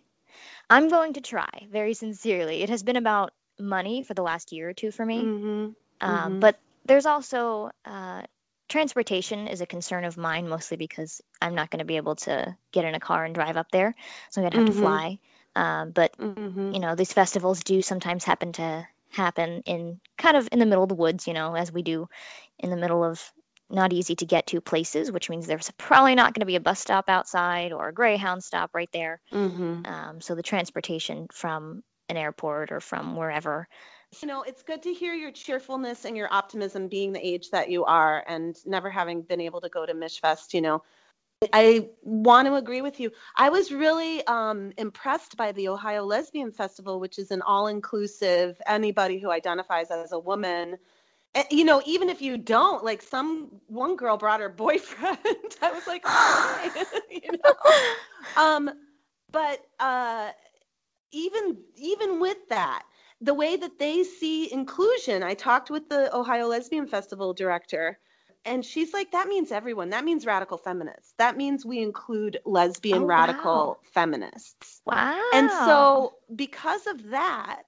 I'm going to try, very sincerely. It has been about money for the last year or two for me. Mm-hmm. Um, Mhm. But there's also uh, transportation is a concern of mine, mostly because I'm not going to be able to get in a car and drive up there, so I'm going to have Mhm. to fly. Um, but Mm-hmm. you know, these festivals do sometimes happen to happen in kind of in the middle of the woods, you know, as we do in the middle of not easy to get to places, which means there's probably not going to be a bus stop outside or a Greyhound stop right there. Mm-hmm. Um, so the transportation from an airport or from wherever You know, it's good to hear your cheerfulness and your optimism being the age that you are and never having been able to go to Michfest, you know. I want to agree with you. I was really um, impressed by the Ohio Lesbian Festival, which is an all inclusive, anybody who identifies as a woman. And, you know, even if you don't, like some one girl brought her boyfriend. I was like, you know. Um, but uh, even even with that, the way that they see inclusion, I talked with the Ohio Lesbian Festival director, and she's like, that means everyone. That means radical feminists. That means we include lesbian Oh, radical wow. feminists. wow. And so, because of that,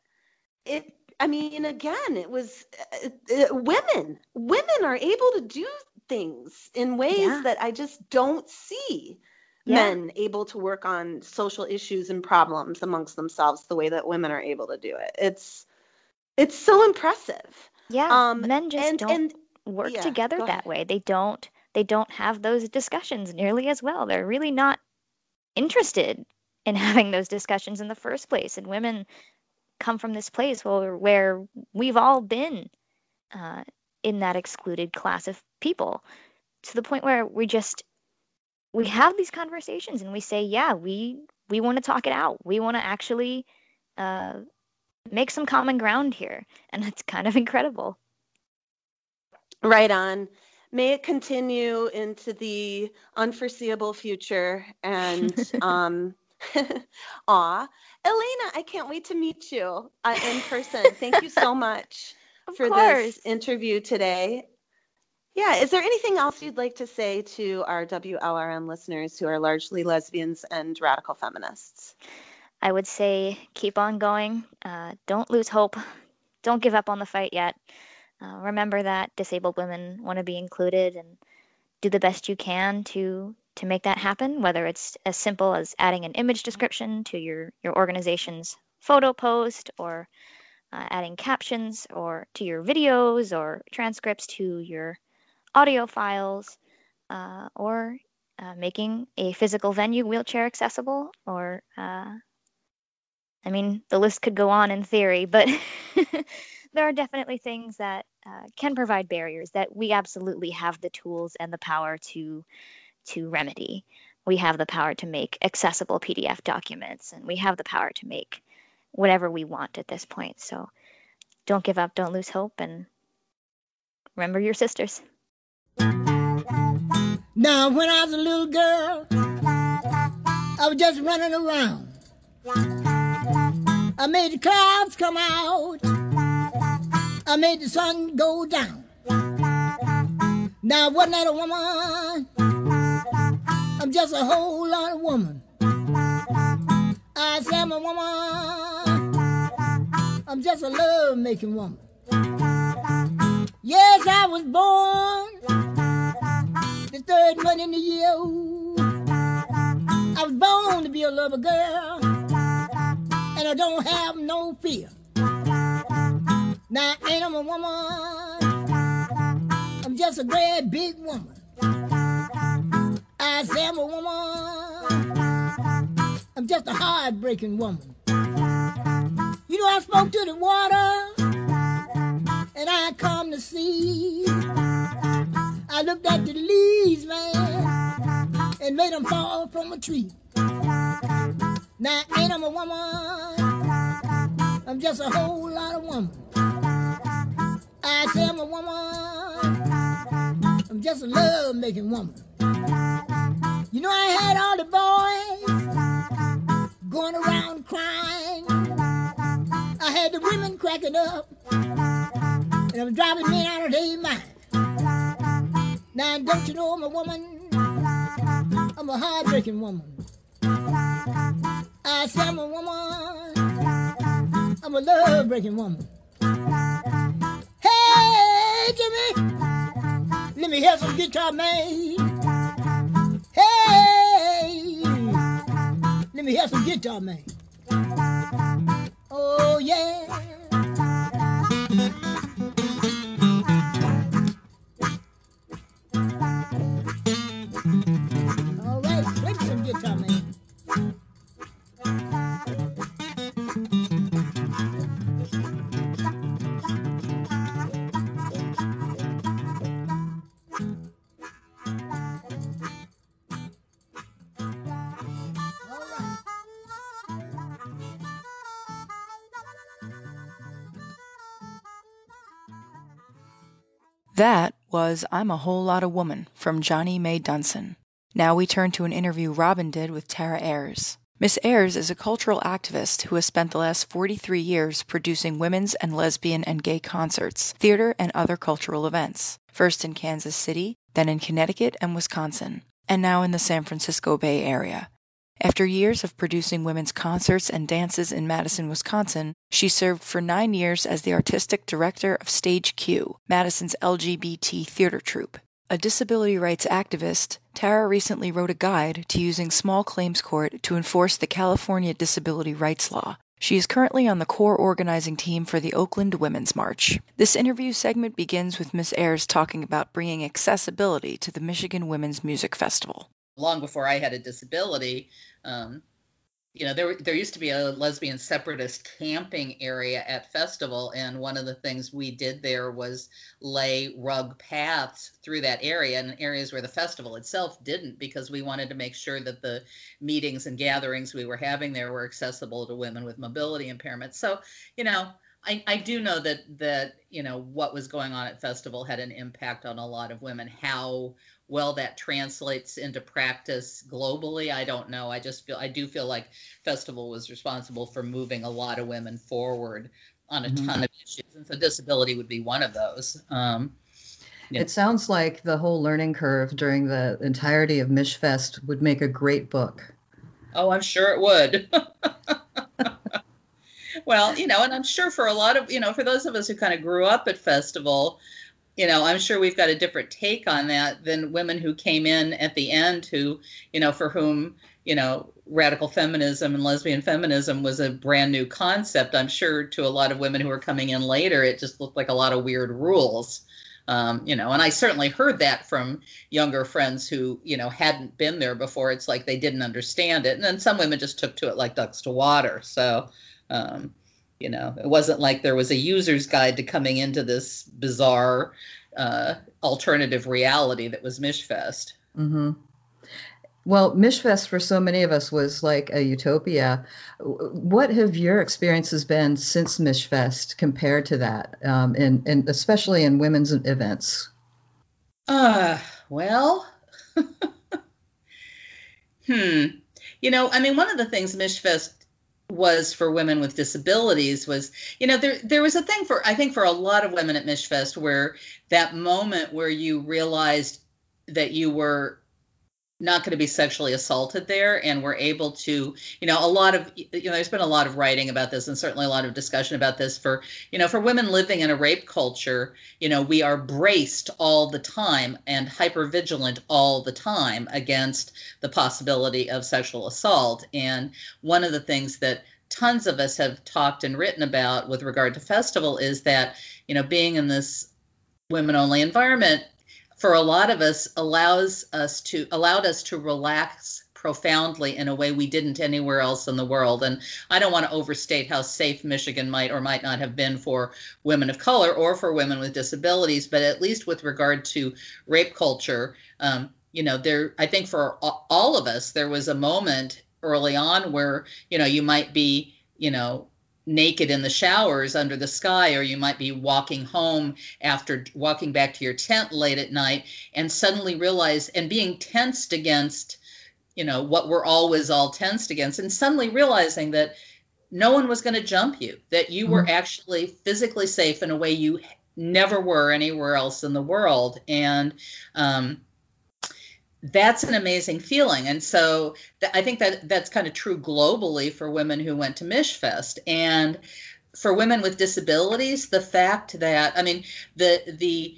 it, I mean, again, it was uh, uh, women. Women are able to do things in ways Yeah. that I just don't see Yeah. men able to work on social issues and problems amongst themselves the way that women are able to do it. It's it's so impressive. yeah, Um, men just and don't and work yeah, together that ahead. way. They don't they don't have those discussions nearly as well. They're really not interested in having those discussions in the first place. And women come from this place where where we've all been uh, in that excluded class of people to the point where we just we have these conversations and we say, yeah, we we want to talk it out. We want to actually uh, make some common ground here, and it's kind of incredible. Right on. May it continue into the unforeseeable future. And um, aw, Elena, I can't wait to meet you uh, in person. Thank you so much for course. this interview today. Yeah, is there anything else you'd like to say to our WLRN listeners who are largely lesbians and radical feminists? I would say keep on going. Uh, don't lose hope. Don't give up on the fight yet. Uh, remember that disabled women want to be included and do the best you can to to make that happen. Whether it's as simple as adding an image description to your your organization's photo post, or uh, adding captions, or to your videos, or transcripts to your audio files, uh, or uh, making a physical venue wheelchair accessible, or uh, I mean, the list could go on in theory, but there are definitely things that uh, can provide barriers that we absolutely have the tools and the power to to remedy. We have the power to make accessible PDF documents, and we have the power to make whatever we want at this point. So don't give up, don't lose hope, and remember your sisters. Now, when I was a little girl, I was just running around. I made the clouds come out. I made the sun go down. Now, wasn't that a woman? I'm just a whole lot of woman. I say I'm a woman. I'm just a love making woman. Yes, I was born the third month in the year. I was born to be a lover girl, and I don't have no fear. Now, ain't I'm a woman, I'm just a great big woman. I say I'm a woman, I'm just a heartbreaking woman. You know, I spoke to the water, and I come to see. I looked at the leaves, man, and made them fall from a tree. Now, ain't I'm a woman, I'm just a whole lot of woman. I say I'm a woman, I'm just a love making woman. You know, I had all the boys going around crying. I had the women cracking up, and I was driving men out of their mind. Now, don't you know I'm a woman? I'm a heartbreaking woman. I say I'm a woman. I'm a love breaking woman. Hey, Jimmy, let me hear some guitar, man. Hey, let me hear some guitar, man. Oh, yeah. That was I'm a Whole Lot of Woman from Johnnie Mae Dunson. Now we turn to an interview Robin did with Tara Ayers. Miss Ayers is a cultural activist who has spent the last 43 years producing women's and lesbian and gay concerts, theater, and other cultural events, first in Kansas City, then in Connecticut and Wisconsin, and now in the San Francisco Bay Area. After years of producing women's concerts and dances in Madison, Wisconsin, she served for nine years as the artistic director of Stage Q, Madison's LGBT theater troupe. A disability rights activist, Tara recently wrote a guide to using small claims court to enforce the California disability rights law. She is currently on the core organizing team for the Oakland Women's March. This interview segment begins with Miss Ayers talking about bringing accessibility to the Michigan Women's Music Festival. Long before I had a disability, um, you know, there there used to be a lesbian separatist camping area at festival, and one of the things we did there was lay rug paths through that area and areas where the festival itself didn't, because we wanted to make sure that the meetings and gatherings we were having there were accessible to women with mobility impairments. So, you know. I, I do know that that you know what was going on at festival had an impact on a lot of women. How well that translates into practice globally i don't know i just feel i do feel like festival was responsible for moving a lot of women forward on a Mhm. ton of issues and so disability would be one of those um Yeah. It sounds like the whole learning curve during the entirety of Michfest would make a great book. oh i'm sure it would well you know and i'm sure for a lot of you know for those of us who kind of grew up at festival you know i'm sure we've got a different take on that than women who came in at the end who you know for whom you know radical feminism and lesbian feminism was a brand new concept. I'm sure to a lot of women who were coming in later it just looked like a lot of weird rules. Um, you know and i certainly heard that from younger friends who you know hadn't been there before. It's like they didn't understand it. And then some women just took to it like ducks to water. So um, you know it wasn't like there was a user's guide to coming into this bizarre uh, alternative reality that was michfest hmm Well, Michfest for so many of us was like a utopia. What have your experiences been since Michfest compared to that, um, and, and especially in women's events? Uh, well, hmm. You know, I mean, one of the things Michfest was for women with disabilities was, you know, there there was a thing for I think for a lot of women at Michfest where that moment where you realized that you were not going to be sexually assaulted there and we're able to you know a lot of you know there's been a lot of writing about this and certainly a lot of discussion about this for you know for women living in a rape culture you know we are braced all the time and hyper vigilant all the time against the possibility of sexual assault. And one of the things that tons of us have talked and written about with regard to festival is that you know being in this women only environment for a lot of us allows us to allowed us to relax profoundly in a way we didn't anywhere else in the world. And I don't want to overstate how safe Michigan might or might not have been for women of color or for women with disabilities, but at least with regard to rape culture, um, you know, there, I think for all of us, there was a moment early on where, you know, you might be, you know, naked in the showers under the sky, or you might be walking home after walking back to your tent late at night and suddenly realize and being tensed against, you know, what we're always all tensed against, and suddenly realizing that no one was going to jump you, that you were mm-hmm. actually physically safe in a way you never were anywhere else in the world. And, um, that's an amazing feeling. And so th- i think that that's kind of true globally for women who went to michfest and for women with disabilities the fact that i mean the the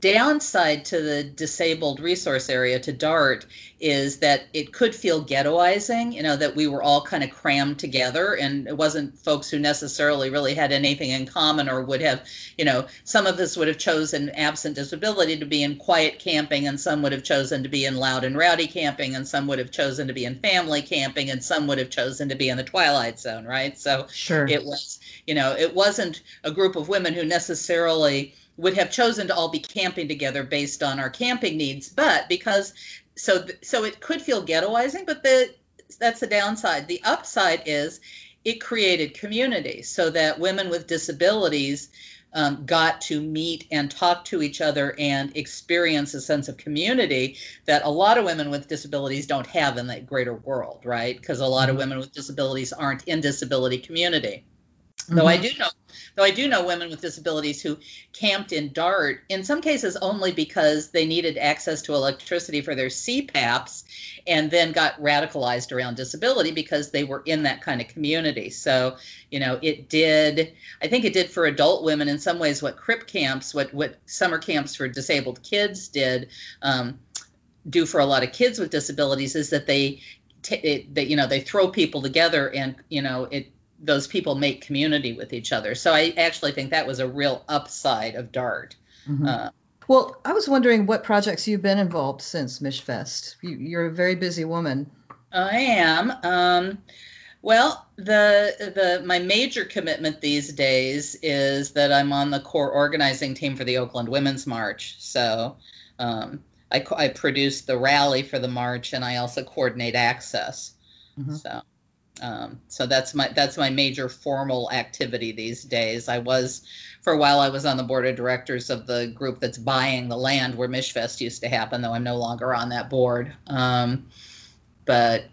downside to the disabled resource area to dart is that it could feel ghettoizing you know that we were all kind of crammed together and it wasn't folks who necessarily really had anything in common or would have you know some of us would have chosen absent disability to be in quiet camping and some would have chosen to be in loud and rowdy camping and some would have chosen to be in family camping and some would have chosen to be in the twilight zone right? So sure. it was you know it wasn't a group of women who necessarily would have chosen to all be camping together based on our camping needs but because so so it could feel ghettoizing but the that's the downside the upside is it created community so that women with disabilities um, got to meet and talk to each other and experience a sense of community that a lot of women with disabilities don't have in the greater world, right? Because a lot of mm-hmm. women with disabilities aren't in disability community. Mm-hmm. Though I mm-hmm. do know Though I do know women with disabilities who camped in Dart, in some cases only because they needed access to electricity for their CPAPs and then got radicalized around disability because they were in that kind of community. So, you know, it did, I think it did for adult women in some ways what CRIP camps, what, what summer camps for disabled kids did. Um, do for a lot of kids with disabilities is that they t- that you know they throw people together and you know it those people make community with each other. So I actually think that was a real upside of Dart. Mm-hmm. Uh, well, I was wondering what projects you've been involved since Michfest. You, are a very busy woman. I am. Um, well, the the my major commitment these days is that I'm on the core organizing team for the Oakland Women's March. So um, I, I produce the rally for the march, and I also coordinate access. Mm-hmm. So um, so that's my that's my major formal activity these days. I was for a while I was on the board of directors of the group that's buying the land where Michfest used to happen, though I'm no longer on that board. Um, but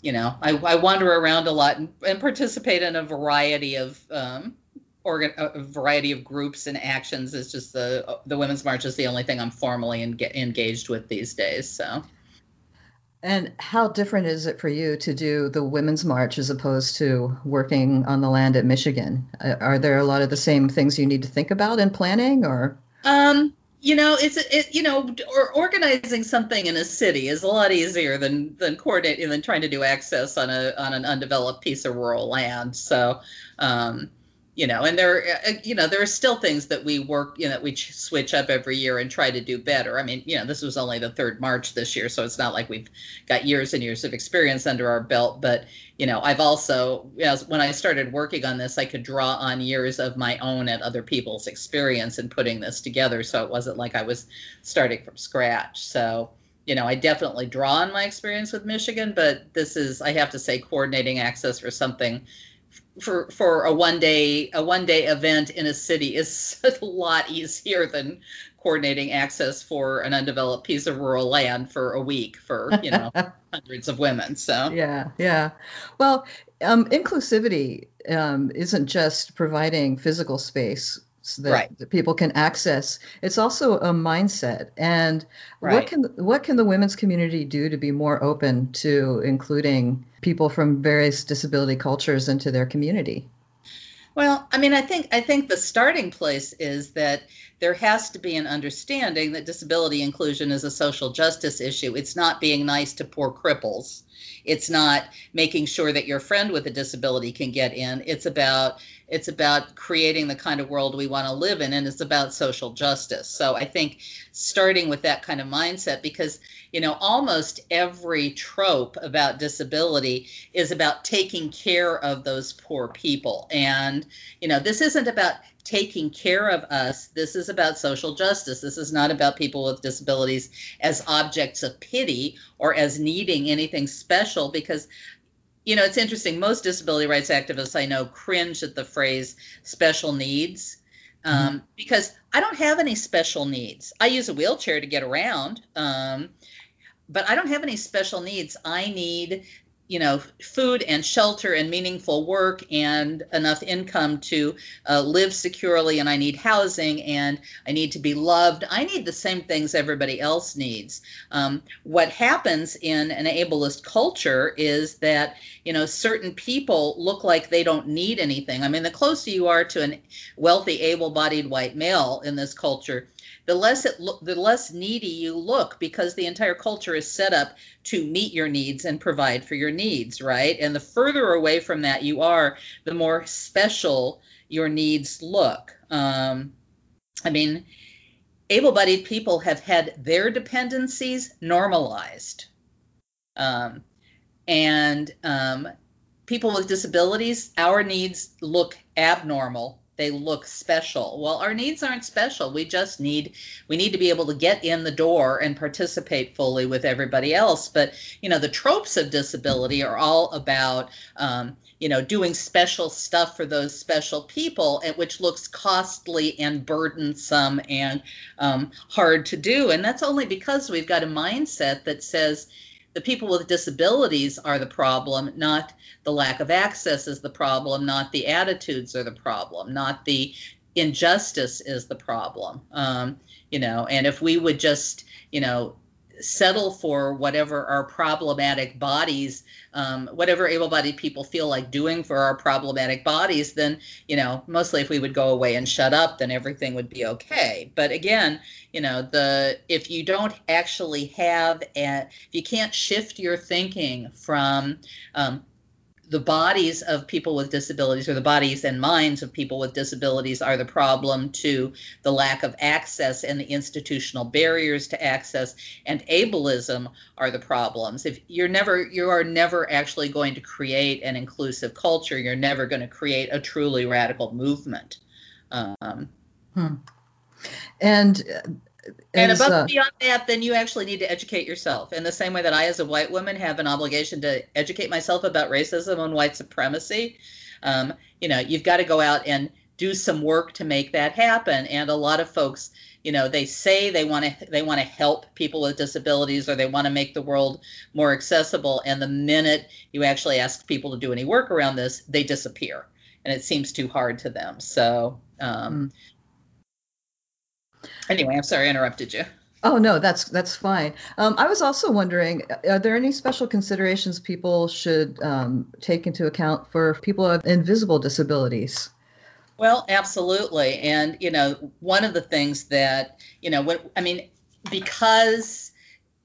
you know, I, I, wander around a lot and, and, participate in a variety of um, organ, a variety of groups and actions. It's just the the Women's March is the only thing I'm formally en- engaged with these days. So. And how different is it for you to do the Women's March as opposed to working on the land at Michigan? Uh, are there a lot of the same things you need to think about in planning, or? Um, you know, it's it, you know, or organizing something in a city is a lot easier than than coordinating than trying to do access on a on an undeveloped piece of rural land. So, um, you know and there uh, you know there are still things that we work you know that we switch up every year and try to do better. I mean you know this was only the third march this year so it's not like we've got years and years of experience under our belt but you know i've also when i started working on this i could draw on years of my own and other people's experience in putting this together so it wasn't like i was starting from scratch. So you know, I definitely draw on my experience with Michigan, but this is, I have to say, coordinating access for something for for a one day a one day event in a city is a lot easier than coordinating access for an undeveloped piece of rural land for a week for you know hundreds of women so. Yeah yeah. Well um, inclusivity um, isn't just providing physical space so that, Right. that people can access. It's also a mindset. And what can what can the women's community do to be more open to including people from various disability cultures into their community? Well, I mean, I think I think the starting place is that there has to be an understanding that disability inclusion is a social justice issue. It's not being nice to poor cripples. It's not making sure that your friend with a disability can get in. It's about it's about creating the kind of world we want to live in and it's about social justice. So I think starting with that kind of mindset because you know almost every trope about disability is about taking care of those poor people and you know this isn't about taking care of us this is about social justice. This is not about people with disabilities as objects of pity or as needing anything special because you know it's interesting. Most disability rights activists i know cringe at the phrase special needs um, because i don't have any special needs. I use a wheelchair to get around um, but I don't have any special needs. I need, you know, food and shelter and meaningful work and enough income to uh, live securely. And I need housing and I need to be loved. I need the same things everybody else needs. Um, what happens in an ableist culture is that, you know, certain people look like they don't need anything. I mean, the closer you are to a wealthy, able bodied white male in this culture, the less it look the less needy you look because the entire culture is set up to meet your needs and provide for your needs right? And the further away from that you are the more special your needs look. Um, i mean able-bodied people have had their dependencies normalized. Um, and um, people with disabilities our needs look abnormal they look special. Well our needs aren't special. We just need we need to be able to get in the door and participate fully with everybody else. But you know the tropes of disability are all about um, you know doing special stuff for those special people and which looks costly and burdensome and um, hard to do. And that's only because we've got a mindset that says the people with disabilities are the problem, not the lack of access is the problem, not the attitudes are the problem, not the injustice is the problem. Um, you know, and if we would just, you know, settle for whatever our problematic bodies, um, whatever able-bodied people feel like doing for our problematic bodies, then you know, mostly if we would go away and shut up, then everything would be okay. But again, you know, the if you don't actually have, a, if you can't shift your thinking from um, the bodies of people with disabilities or the bodies and minds of people with disabilities are the problem to the lack of access and the institutional barriers to access and ableism are the problems. If you're never you are never actually going to create an inclusive culture. You're never going to create a truly radical movement. Um, Hmm. And uh, and above uh, and beyond that, then you actually need to educate yourself. In the same way that I, as a white woman, have an obligation to educate myself about racism and white supremacy. Um, you know, you've got to go out and do some work to make that happen. And a lot of folks, you know, they say they want to they want to help people with disabilities or they want to make the world more accessible. And the minute you actually ask people to do any work around this, they disappear, and it seems too hard to them. So. Um, Anyway, I'm sorry I interrupted you. Oh no, that's that's fine. Um, I was also wondering, are there any special considerations people should um, take into account for people with invisible disabilities? Well, absolutely. And, you know, one of the things that, you know, what I mean, because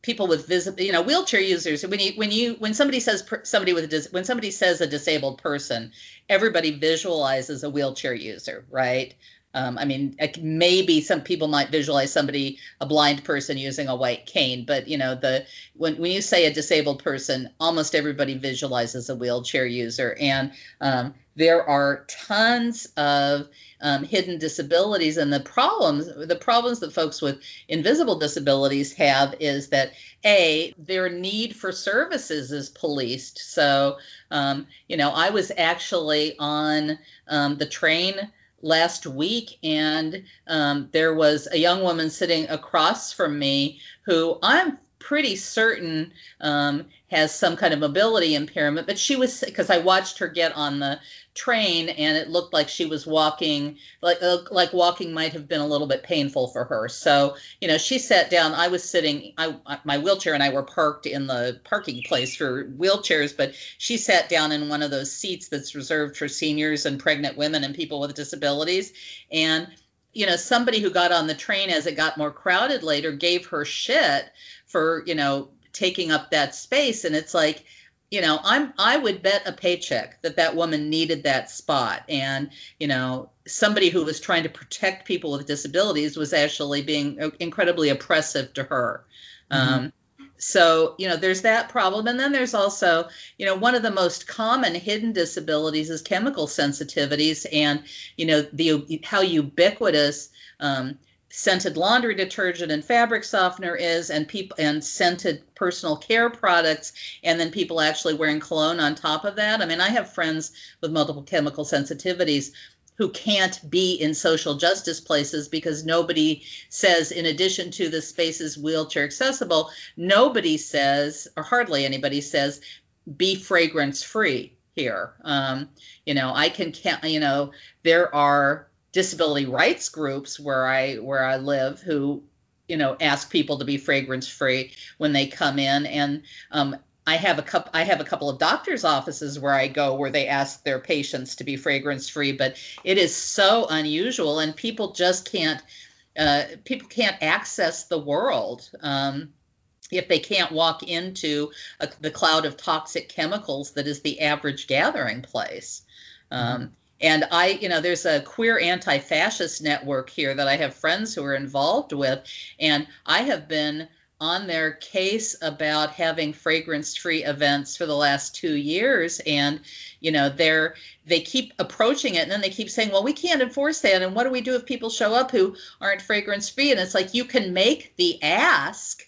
people with visible, you know, wheelchair users, when you, when you, when somebody says per, somebody with a, dis, when somebody says a disabled person, everybody visualizes a wheelchair user, right? Um, I mean, maybe some people might visualize somebody, a blind person using a white cane, but you know, the when when you say a disabled person, almost everybody visualizes a wheelchair user, and um, there are tons of um, hidden disabilities, and the problems the problems that folks with invisible disabilities have is that a their need for services is policed. So, um, you know, I was actually on um, the train last week and um, there was a young woman sitting across from me who i'm pretty certain um, has some kind of mobility impairment. But she was because I watched her get on the train and it looked like she was walking like uh, like walking might have been a little bit painful for her so you know she sat down i was sitting i my wheelchair and i were parked in the parking place for wheelchairs but she sat down in one of those seats that's reserved for seniors and pregnant women and people with disabilities and you know somebody who got on the train as it got more crowded later gave her shit for you know taking up that space. And it's like you know i'm i would bet a paycheck that that woman needed that spot. And you know somebody who was trying to protect people with disabilities was actually being incredibly oppressive to her. Mm-hmm. um, so you know there's that problem. And then there's also you know one of the most common hidden disabilities is chemical sensitivities and you know the how ubiquitous um, scented laundry detergent and fabric softener is and people and scented personal care products and then people actually wearing cologne on top of that. I mean i have friends with multiple chemical sensitivities who can't be in social justice places because nobody says in addition to the spaces wheelchair accessible nobody says or hardly anybody says be fragrance free here. Um, you know i can count you know there are disability rights groups where I where I live who you know ask people to be fragrance free when they come in and um, I have a couple I have a couple of doctors offices where I go where they ask their patients to be fragrance free but it is so unusual and people just can't uh, people can't access the world um, if they can't walk into a, the cloud of toxic chemicals that is the average gathering place um. And I, you know, there's a queer anti fascist network here that I have friends who are involved with. And I have been on their case about having fragrance free events for the last two years. And you know they're they keep approaching it and then they keep saying well we can't enforce that. And what do we do if people show up who aren't fragrance free and it's like you can make the ask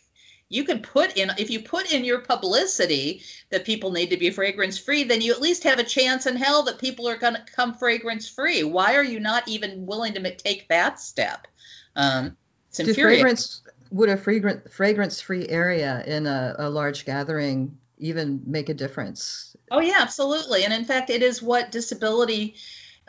you can put in if you put in your publicity that people need to be fragrance free then you at least have a chance in hell that people are going to come fragrance free why are you not even willing to take that step? Um, it's fragrance would a fragrant fragrance free area in a, a large gathering even make a difference? Oh yeah absolutely. And in fact it is what disability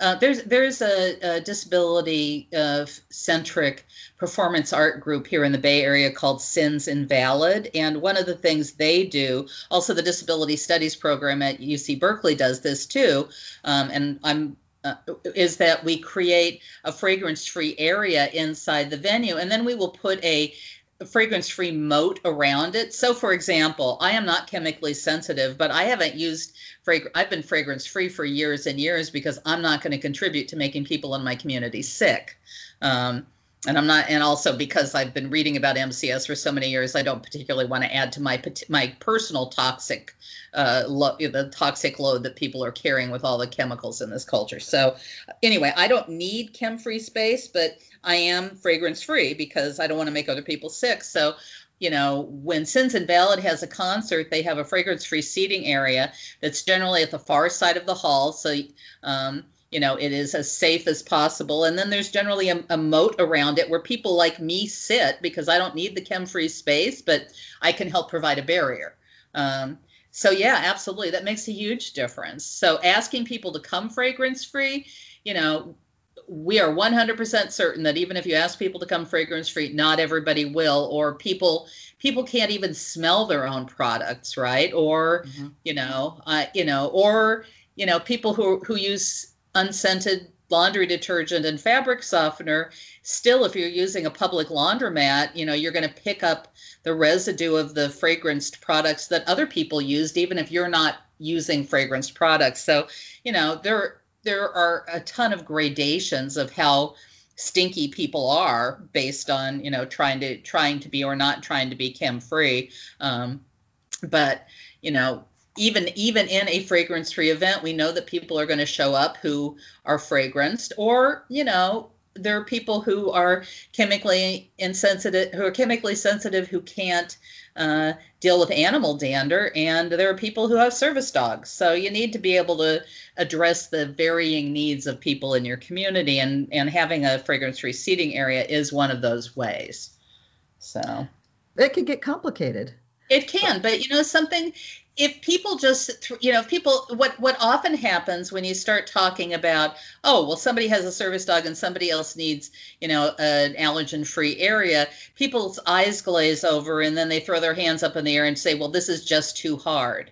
uh, there's there's a, a disability uh, centric performance art group here in the Bay Area called Sins Invalid, and one of the things they do, also the Disability Studies program at UC Berkeley does this too, um, and I'm uh, is that we create a fragrance free area inside the venue and then we will put a fragrance free moat around it. So, for example, I am not chemically sensitive, but I haven't used fragrance. I've been fragrance free for years and years because I'm not going to contribute to making people in my community sick. Um, and I'm not, and also because I've been reading about MCS for so many years, I don't particularly want to add to my my personal toxic, uh, lo- the toxic load that people are carrying with all the chemicals in this culture. So, anyway, I don't need chem-free space, but I am fragrance free because I don't want to make other people sick. So, you know, when Sins Invalid has a concert, they have a fragrance free seating area that's generally at the far side of the hall. So, um, you know, it is as safe as possible. And then there's generally a, a, moat around it where people like me sit because I don't need the chem free space, but I can help provide a barrier. Um, so, yeah, absolutely. That makes a huge difference. So, asking people to come fragrance free, you know, we are 100% certain that even if you ask people to come fragrance free not everybody will or people people can't even smell their own products right or mm-hmm. you know uh, you know or you know people who who use unscented laundry detergent and fabric softener. Still if you're using a public laundromat you know you're going to pick up the residue of the fragranced products that other people used even if you're not using fragranced products. So you know there there are a ton of gradations of how stinky people are based on you know trying to trying to be or not trying to be chem free um, but you know even even in a fragrance free event we know that people are going to show up who are fragranced or you know there are people who are chemically insensitive who are chemically sensitive who can't uh, deal with animal dander and there are people who have service dogs. So you need to be able to address the varying needs of people in your community and and having a fragrance free seating area is one of those ways. So. It could get complicated. It can, but you know something if people just you know if people what what often happens when you start talking about oh well somebody has a service dog and somebody else needs you know an allergen free area people's eyes glaze over and then they throw their hands up in the air and say well this is just too hard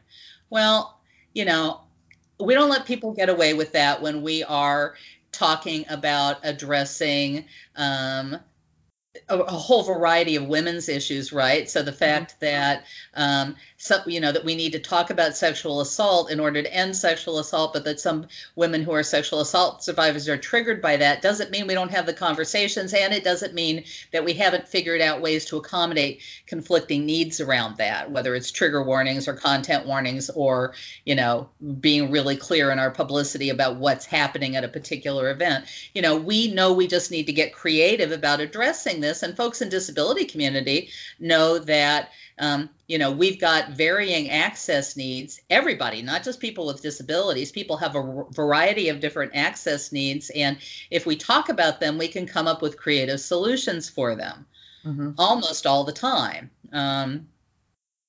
well you know we don't let people get away with that when we are talking about addressing um, a, a, whole variety of women's issues, right? So the fact mm-hmm. that um, so, you know that we need to talk about sexual assault in order to end sexual assault, but that some women who are sexual assault survivors are triggered by that doesn't mean we don't have the conversations, and it doesn't mean that we haven't figured out ways to accommodate conflicting needs around that, whether it's trigger warnings or content warnings, or you know being really clear in our publicity about what's happening at a particular event. You know, we know we just need to get creative about addressing this, and folks in disability community know that um, you know, we've got varying access needs. Everybody, not just people with disabilities, people have a variety of different access needs. And if we talk about them, we can come up with creative solutions for them mm-hmm. almost all the time. Um,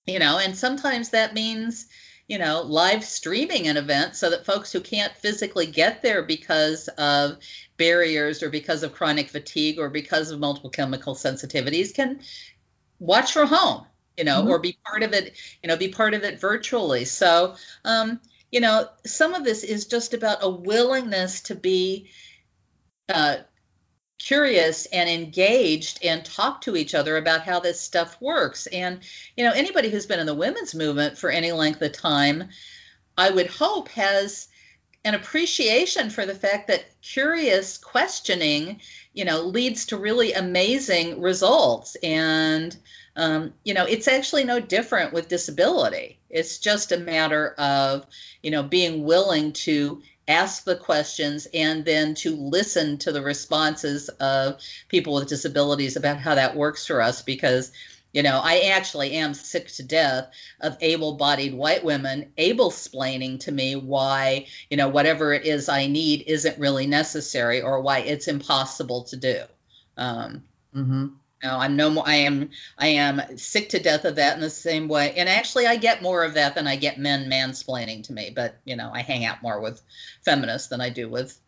you know, and sometimes that means, you know, live streaming an event so that folks who can't physically get there because of barriers or because of chronic fatigue or because of multiple chemical sensitivities can watch from home you know, mm-hmm. or be part of it, you know, be part of it virtually. So, um, you know, some of this is just about a willingness to be uh, curious and engaged and talk to each other about how this stuff works. And, you know, anybody who's been in the women's movement for any length of time, I would hope has an appreciation for the fact that curious questioning, you know, leads to really amazing results. And, um, you know, it's actually no different with disability. It's just a matter of, you know, being willing to ask the questions and then to listen to the responses of people with disabilities about how that works for us because you know i actually am sick to death of able-bodied white women able-splaining to me why you know whatever it is i need isn't really necessary or why it's impossible to do um, mm-hmm. No, I'm no more. I am. I am sick to death of that in the same way. And actually, I get more of that than I get men mansplaining to me. But you know, I hang out more with feminists than I do with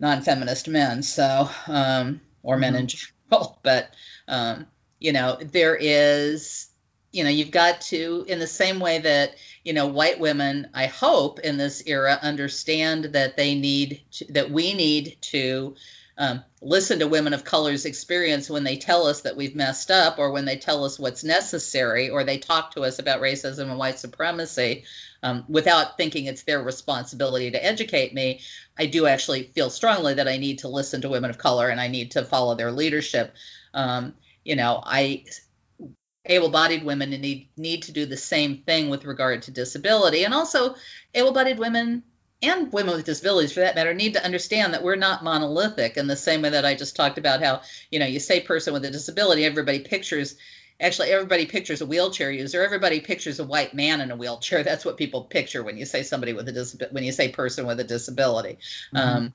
non-feminist men. So, um, or men mm-hmm. in general. But um, you know, there is. You know, you've got to, in the same way that you know, white women, I hope in this era understand that they need to, that we need to um, listen to women of color's experience when they tell us that we've messed up or when they tell us what's necessary or they talk to us about racism and white supremacy um, without thinking it's their responsibility to educate me i do actually feel strongly that i need to listen to women of color and i need to follow their leadership. Um, you know i able-bodied women need need to do the same thing with regard to disability and also able-bodied women and women with disabilities for that matter need to understand that we're not monolithic in the same way that I just talked about how, you know, you say person with a disability, everybody pictures actually everybody pictures a wheelchair user. Everybody pictures a white man in a wheelchair. That's what people picture when you say somebody with a disability when you say person with a disability. Mm-hmm. um,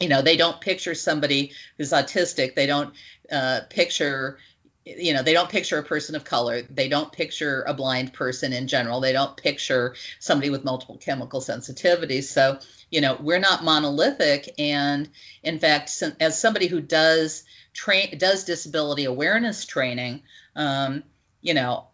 you know they don't picture somebody who's autistic. They don't uh, picture you know they don't picture a person of color. They don't picture a blind person in general. They don't picture somebody with multiple chemical sensitivities. So you know we're not monolithic. And in fact as somebody who does train does disability awareness training um, you know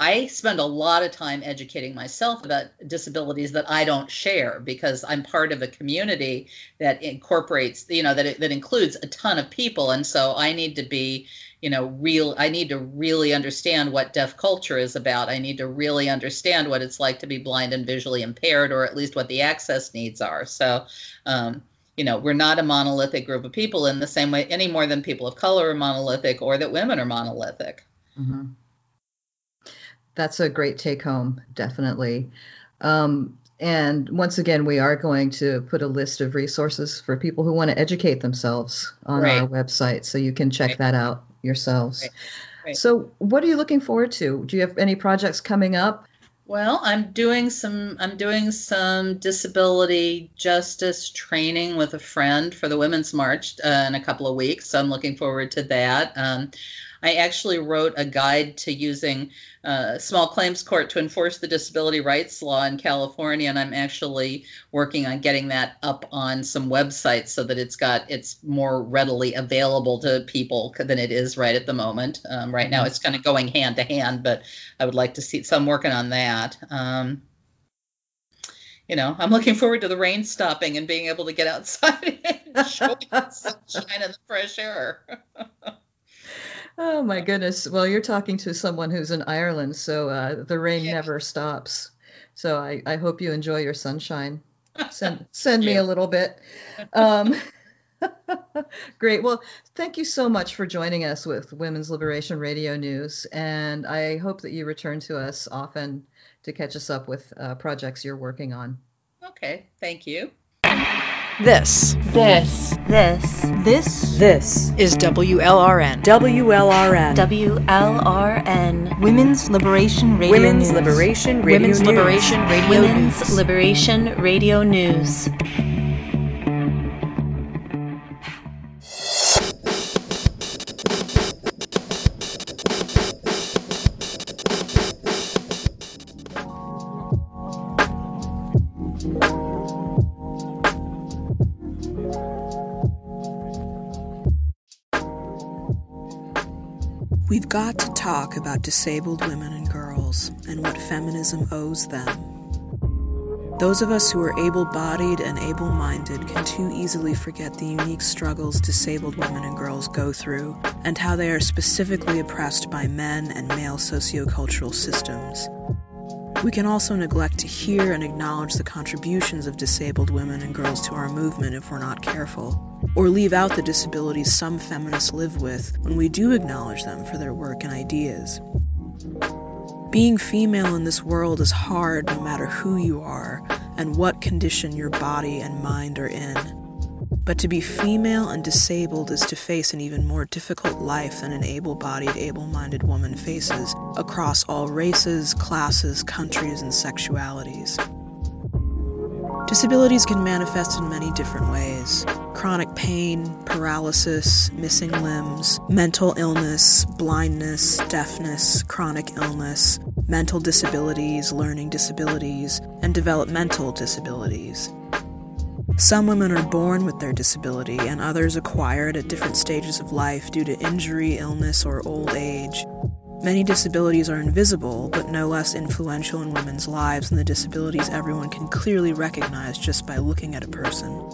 I spend a lot of time educating myself about disabilities that I don't share because I'm part of a community that incorporates, you know, that that includes a ton of people, and so I need to be you know real i need to really understand what deaf culture is about i need to really understand what it's like to be blind and visually impaired or at least what the access needs are so um, you know we're not a monolithic group of people in the same way any more than people of color are monolithic or that women are monolithic mm-hmm. that's a great take home definitely um, and once again, we are going to put a list of resources for people who want to educate themselves on right. our website. So you can check right. that out yourselves. Right. Right. So, what are you looking forward to? Do you have any projects coming up? Well, I'm doing some I'm doing some disability justice training with a friend for the Women's March uh, in a couple of weeks, so I'm looking forward to that. Um, I actually wrote a guide to using uh, small claims court to enforce the disability rights law in California, and I'm actually working on getting that up on some websites so that it's got it's more readily available to people than it is right at the moment. Um, right now, mm-hmm. it's kind of going hand to hand, but I would like to see. So I'm working on that. Um, you know, I'm looking forward to the rain stopping and being able to get outside and enjoy sunshine and the fresh air. oh my goodness! Well, you're talking to someone who's in Ireland, so uh, the rain yeah. never stops. So I, I hope you enjoy your sunshine. Send send me a little bit. Um, Great. Well, thank you so much for joining us with Women's Liberation Radio News. And I hope that you return to us often to catch us up with uh, projects you're working on. Okay, thank you. This, this, this, this, this is WLRN. WLRN. WLRN. Women's Liberation Radio Women's News. Liberation Radio Women's News. Liberation Radio Women's News. Liberation Radio News. We've got to talk about disabled women and girls and what feminism owes them. Those of us who are able bodied and able minded can too easily forget the unique struggles disabled women and girls go through and how they are specifically oppressed by men and male sociocultural systems. We can also neglect to hear and acknowledge the contributions of disabled women and girls to our movement if we're not careful or leave out the disabilities some feminists live with when we do acknowledge them for their work and ideas. Being female in this world is hard no matter who you are and what condition your body and mind are in. But to be female and disabled is to face an even more difficult life than an able bodied, able minded woman faces across all races, classes, countries, and sexualities. Disabilities can manifest in many different ways chronic pain, paralysis, missing limbs, mental illness, blindness, deafness, chronic illness, mental disabilities, learning disabilities, and developmental disabilities. Some women are born with their disability, and others acquire it at different stages of life due to injury, illness, or old age. Many disabilities are invisible, but no less influential in women's lives than the disabilities everyone can clearly recognize just by looking at a person.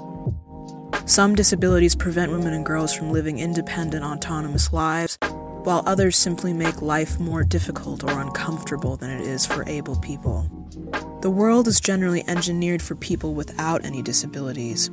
Some disabilities prevent women and girls from living independent, autonomous lives, while others simply make life more difficult or uncomfortable than it is for able people. The world is generally engineered for people without any disabilities,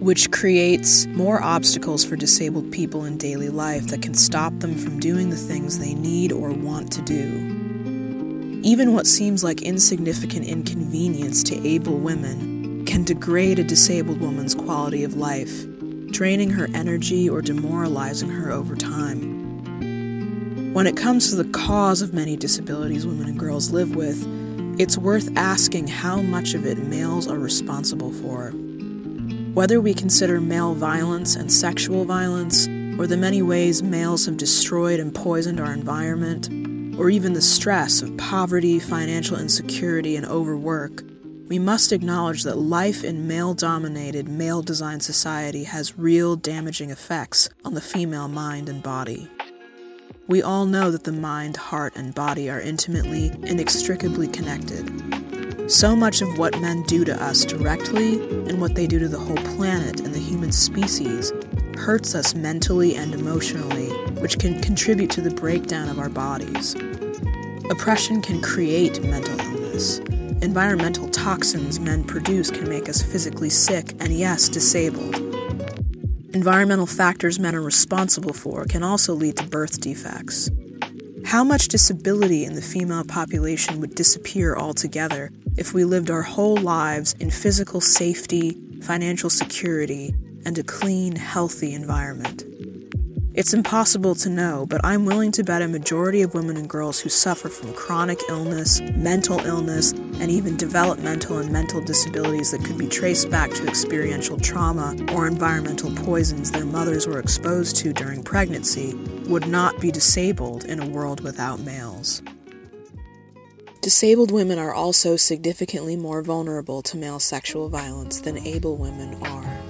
which creates more obstacles for disabled people in daily life that can stop them from doing the things they need or want to do. Even what seems like insignificant inconvenience to able women can degrade a disabled woman's quality of life, draining her energy or demoralizing her over time. When it comes to the cause of many disabilities women and girls live with, it's worth asking how much of it males are responsible for. Whether we consider male violence and sexual violence, or the many ways males have destroyed and poisoned our environment, or even the stress of poverty, financial insecurity, and overwork, we must acknowledge that life in male dominated, male designed society has real damaging effects on the female mind and body. We all know that the mind, heart, and body are intimately, inextricably connected. So much of what men do to us directly and what they do to the whole planet and the human species hurts us mentally and emotionally, which can contribute to the breakdown of our bodies. Oppression can create mental illness. Environmental toxins men produce can make us physically sick and, yes, disabled. Environmental factors men are responsible for can also lead to birth defects. How much disability in the female population would disappear altogether if we lived our whole lives in physical safety, financial security, and a clean, healthy environment. It's impossible to know, but I'm willing to bet a majority of women and girls who suffer from chronic illness, mental illness, and even developmental and mental disabilities that could be traced back to experiential trauma or environmental poisons their mothers were exposed to during pregnancy would not be disabled in a world without males. Disabled women are also significantly more vulnerable to male sexual violence than able women are.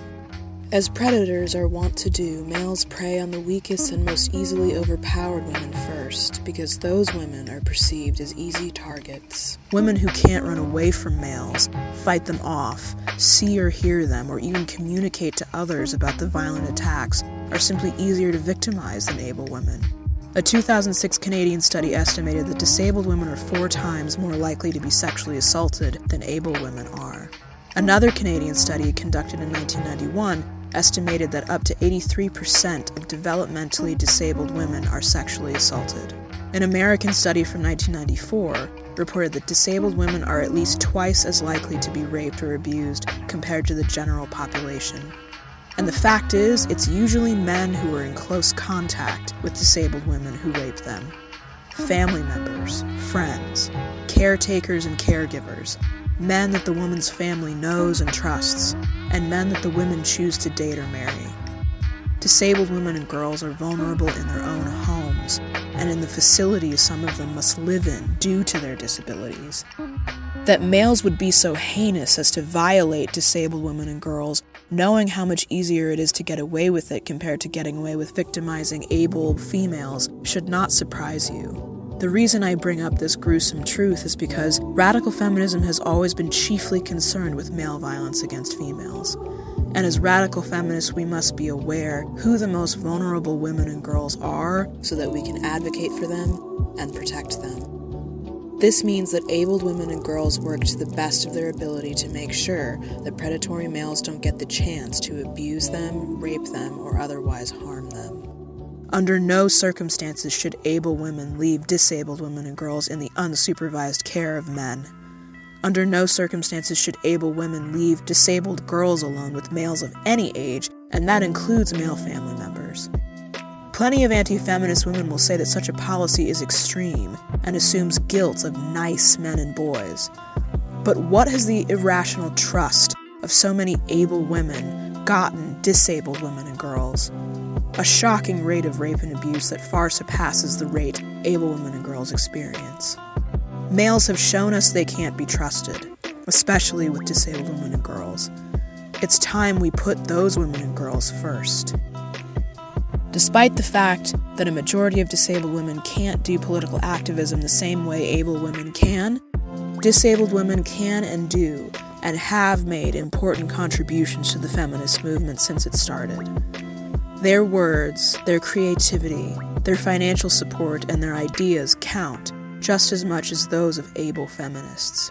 As predators are wont to do, males prey on the weakest and most easily overpowered women first, because those women are perceived as easy targets. Women who can't run away from males, fight them off, see or hear them, or even communicate to others about the violent attacks are simply easier to victimize than able women. A 2006 Canadian study estimated that disabled women are four times more likely to be sexually assaulted than able women are. Another Canadian study conducted in 1991 estimated that up to 83% of developmentally disabled women are sexually assaulted. An American study from 1994 reported that disabled women are at least twice as likely to be raped or abused compared to the general population. And the fact is, it's usually men who are in close contact with disabled women who rape them. Family members, friends, caretakers, and caregivers, men that the woman's family knows and trusts, and men that the women choose to date or marry. Disabled women and girls are vulnerable in their own homes and in the facilities some of them must live in due to their disabilities. That males would be so heinous as to violate disabled women and girls, knowing how much easier it is to get away with it compared to getting away with victimizing able females, should not surprise you. The reason I bring up this gruesome truth is because radical feminism has always been chiefly concerned with male violence against females. And as radical feminists, we must be aware who the most vulnerable women and girls are so that we can advocate for them and protect them. This means that abled women and girls work to the best of their ability to make sure that predatory males don't get the chance to abuse them, rape them, or otherwise harm them. Under no circumstances should able women leave disabled women and girls in the unsupervised care of men. Under no circumstances should able women leave disabled girls alone with males of any age, and that includes male family members. Plenty of anti feminist women will say that such a policy is extreme and assumes guilt of nice men and boys. But what has the irrational trust of so many able women gotten disabled women and girls? A shocking rate of rape and abuse that far surpasses the rate able women and girls experience. Males have shown us they can't be trusted, especially with disabled women and girls. It's time we put those women and girls first. Despite the fact that a majority of disabled women can't do political activism the same way able women can, disabled women can and do, and have made important contributions to the feminist movement since it started. Their words, their creativity, their financial support, and their ideas count just as much as those of able feminists.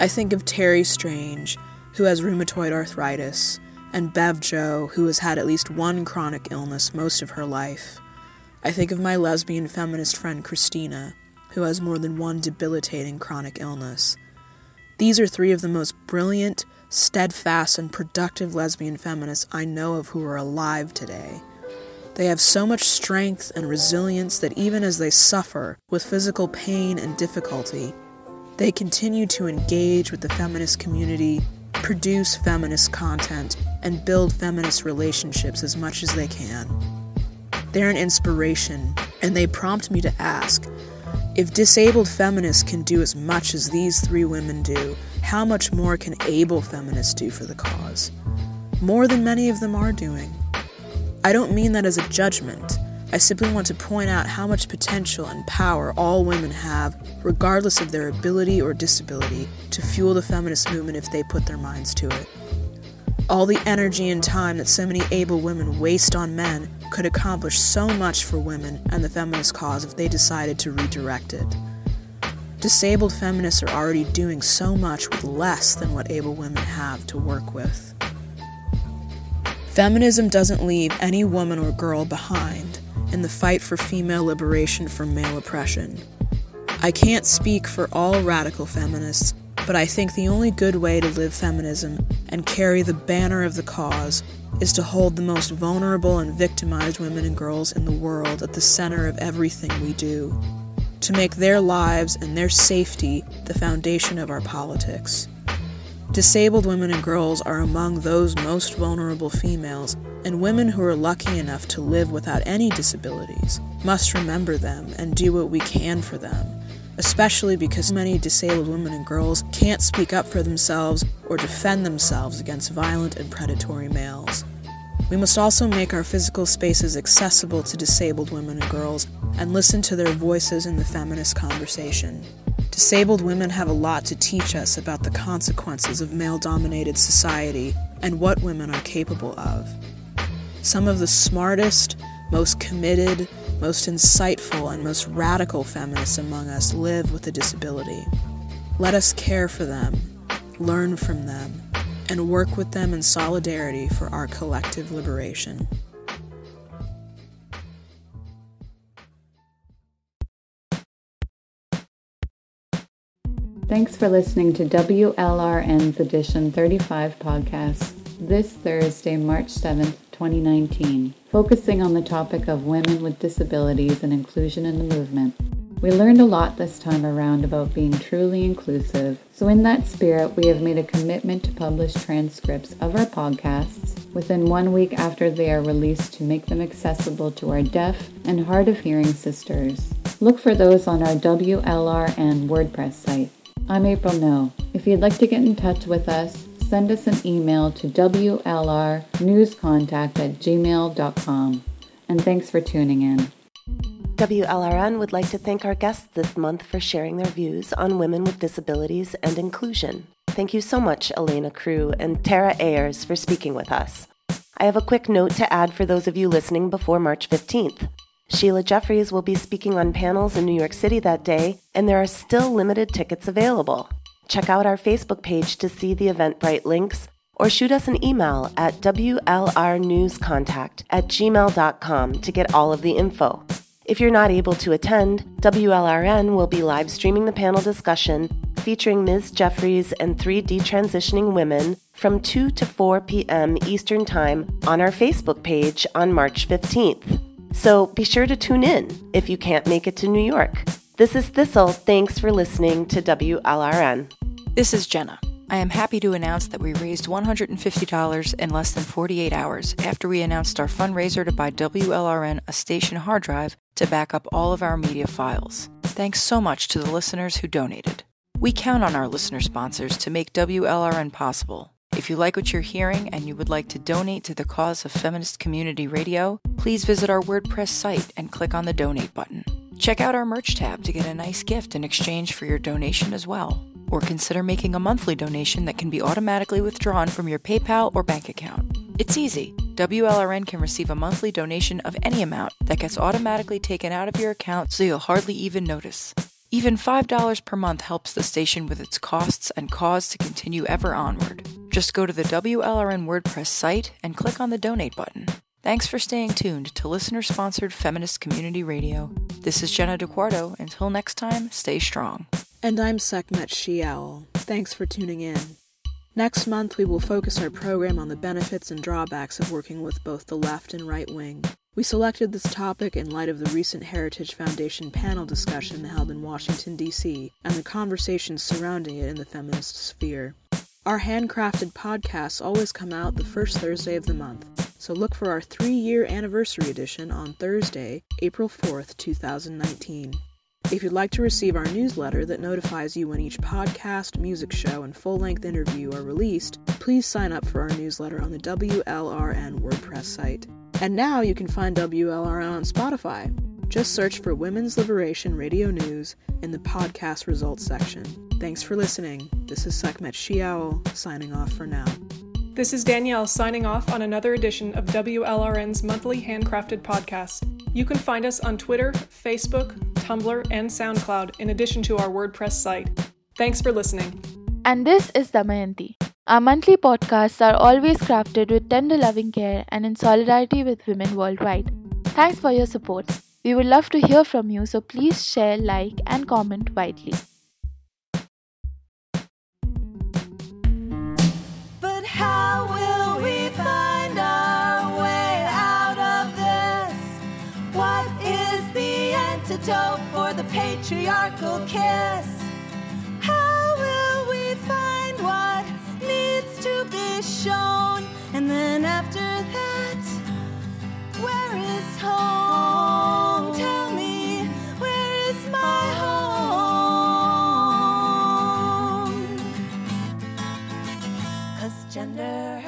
I think of Terry Strange, who has rheumatoid arthritis, and Bev Jo, who has had at least one chronic illness most of her life. I think of my lesbian feminist friend Christina, who has more than one debilitating chronic illness. These are three of the most brilliant, steadfast, and productive lesbian feminists I know of who are alive today. They have so much strength and resilience that even as they suffer with physical pain and difficulty, they continue to engage with the feminist community, produce feminist content, and build feminist relationships as much as they can. They're an inspiration, and they prompt me to ask if disabled feminists can do as much as these three women do, how much more can able feminists do for the cause? More than many of them are doing. I don't mean that as a judgment. I simply want to point out how much potential and power all women have, regardless of their ability or disability, to fuel the feminist movement if they put their minds to it. All the energy and time that so many able women waste on men could accomplish so much for women and the feminist cause if they decided to redirect it. Disabled feminists are already doing so much with less than what able women have to work with. Feminism doesn't leave any woman or girl behind in the fight for female liberation from male oppression. I can't speak for all radical feminists, but I think the only good way to live feminism and carry the banner of the cause is to hold the most vulnerable and victimized women and girls in the world at the center of everything we do, to make their lives and their safety the foundation of our politics. Disabled women and girls are among those most vulnerable females, and women who are lucky enough to live without any disabilities must remember them and do what we can for them, especially because many disabled women and girls can't speak up for themselves or defend themselves against violent and predatory males. We must also make our physical spaces accessible to disabled women and girls and listen to their voices in the feminist conversation. Disabled women have a lot to teach us about the consequences of male dominated society and what women are capable of. Some of the smartest, most committed, most insightful, and most radical feminists among us live with a disability. Let us care for them, learn from them, and work with them in solidarity for our collective liberation. Thanks for listening to WLRN's Edition 35 podcast this Thursday, March 7th, 2019, focusing on the topic of women with disabilities and inclusion in the movement. We learned a lot this time around about being truly inclusive, so in that spirit, we have made a commitment to publish transcripts of our podcasts within one week after they are released to make them accessible to our deaf and hard of hearing sisters. Look for those on our WLRN WordPress site. I'm April No. If you'd like to get in touch with us, send us an email to WLRnewscontact at gmail.com. And thanks for tuning in. WLRN would like to thank our guests this month for sharing their views on women with disabilities and inclusion. Thank you so much, Elena Crew and Tara Ayers, for speaking with us. I have a quick note to add for those of you listening before March 15th. Sheila Jeffreys will be speaking on panels in New York City that day, and there are still limited tickets available. Check out our Facebook page to see the Eventbrite links or shoot us an email at WLRnewscontact at gmail.com to get all of the info. If you're not able to attend, WLRN will be live streaming the panel discussion featuring Ms. Jeffreys and three detransitioning women from 2 to 4 p.m. Eastern Time on our Facebook page on March 15th. So be sure to tune in if you can't make it to New York. This is Thistle. Thanks for listening to WLRN. This is Jenna. I am happy to announce that we raised $150 in less than 48 hours after we announced our fundraiser to buy WLRN a station hard drive to back up all of our media files. Thanks so much to the listeners who donated. We count on our listener sponsors to make WLRN possible. If you like what you're hearing and you would like to donate to the cause of feminist community radio, please visit our WordPress site and click on the donate button. Check out our merch tab to get a nice gift in exchange for your donation as well or consider making a monthly donation that can be automatically withdrawn from your PayPal or bank account. It's easy. WLRN can receive a monthly donation of any amount that gets automatically taken out of your account so you'll hardly even notice. Even $5 per month helps the station with its costs and cause to continue ever onward. Just go to the WLRN WordPress site and click on the donate button. Thanks for staying tuned to listener sponsored feminist community radio. This is Jenna DeQuarto. Until next time, stay strong. And I'm Sekhmet Shial. Thanks for tuning in. Next month, we will focus our program on the benefits and drawbacks of working with both the left and right wing. We selected this topic in light of the recent Heritage Foundation panel discussion held in Washington, D.C., and the conversations surrounding it in the feminist sphere. Our handcrafted podcasts always come out the first Thursday of the month, so look for our three year anniversary edition on Thursday, April 4th, 2019. If you'd like to receive our newsletter that notifies you when each podcast, music show, and full length interview are released, please sign up for our newsletter on the WLRN WordPress site. And now you can find WLRN on Spotify. Just search for Women's Liberation Radio News in the podcast results section. Thanks for listening. This is Sekhmet Shiaul signing off for now. This is Danielle signing off on another edition of WLRN's monthly handcrafted podcast. You can find us on Twitter, Facebook, Tumblr, and SoundCloud, in addition to our WordPress site. Thanks for listening. And this is Damayanti. Our monthly podcasts are always crafted with tender loving care and in solidarity with women worldwide. Thanks for your support. We would love to hear from you, so please share, like, and comment widely. antidote for the patriarchal kiss. How will we find what needs to be shown? And then after that, where is home? Tell me, where is my home? Cause gender.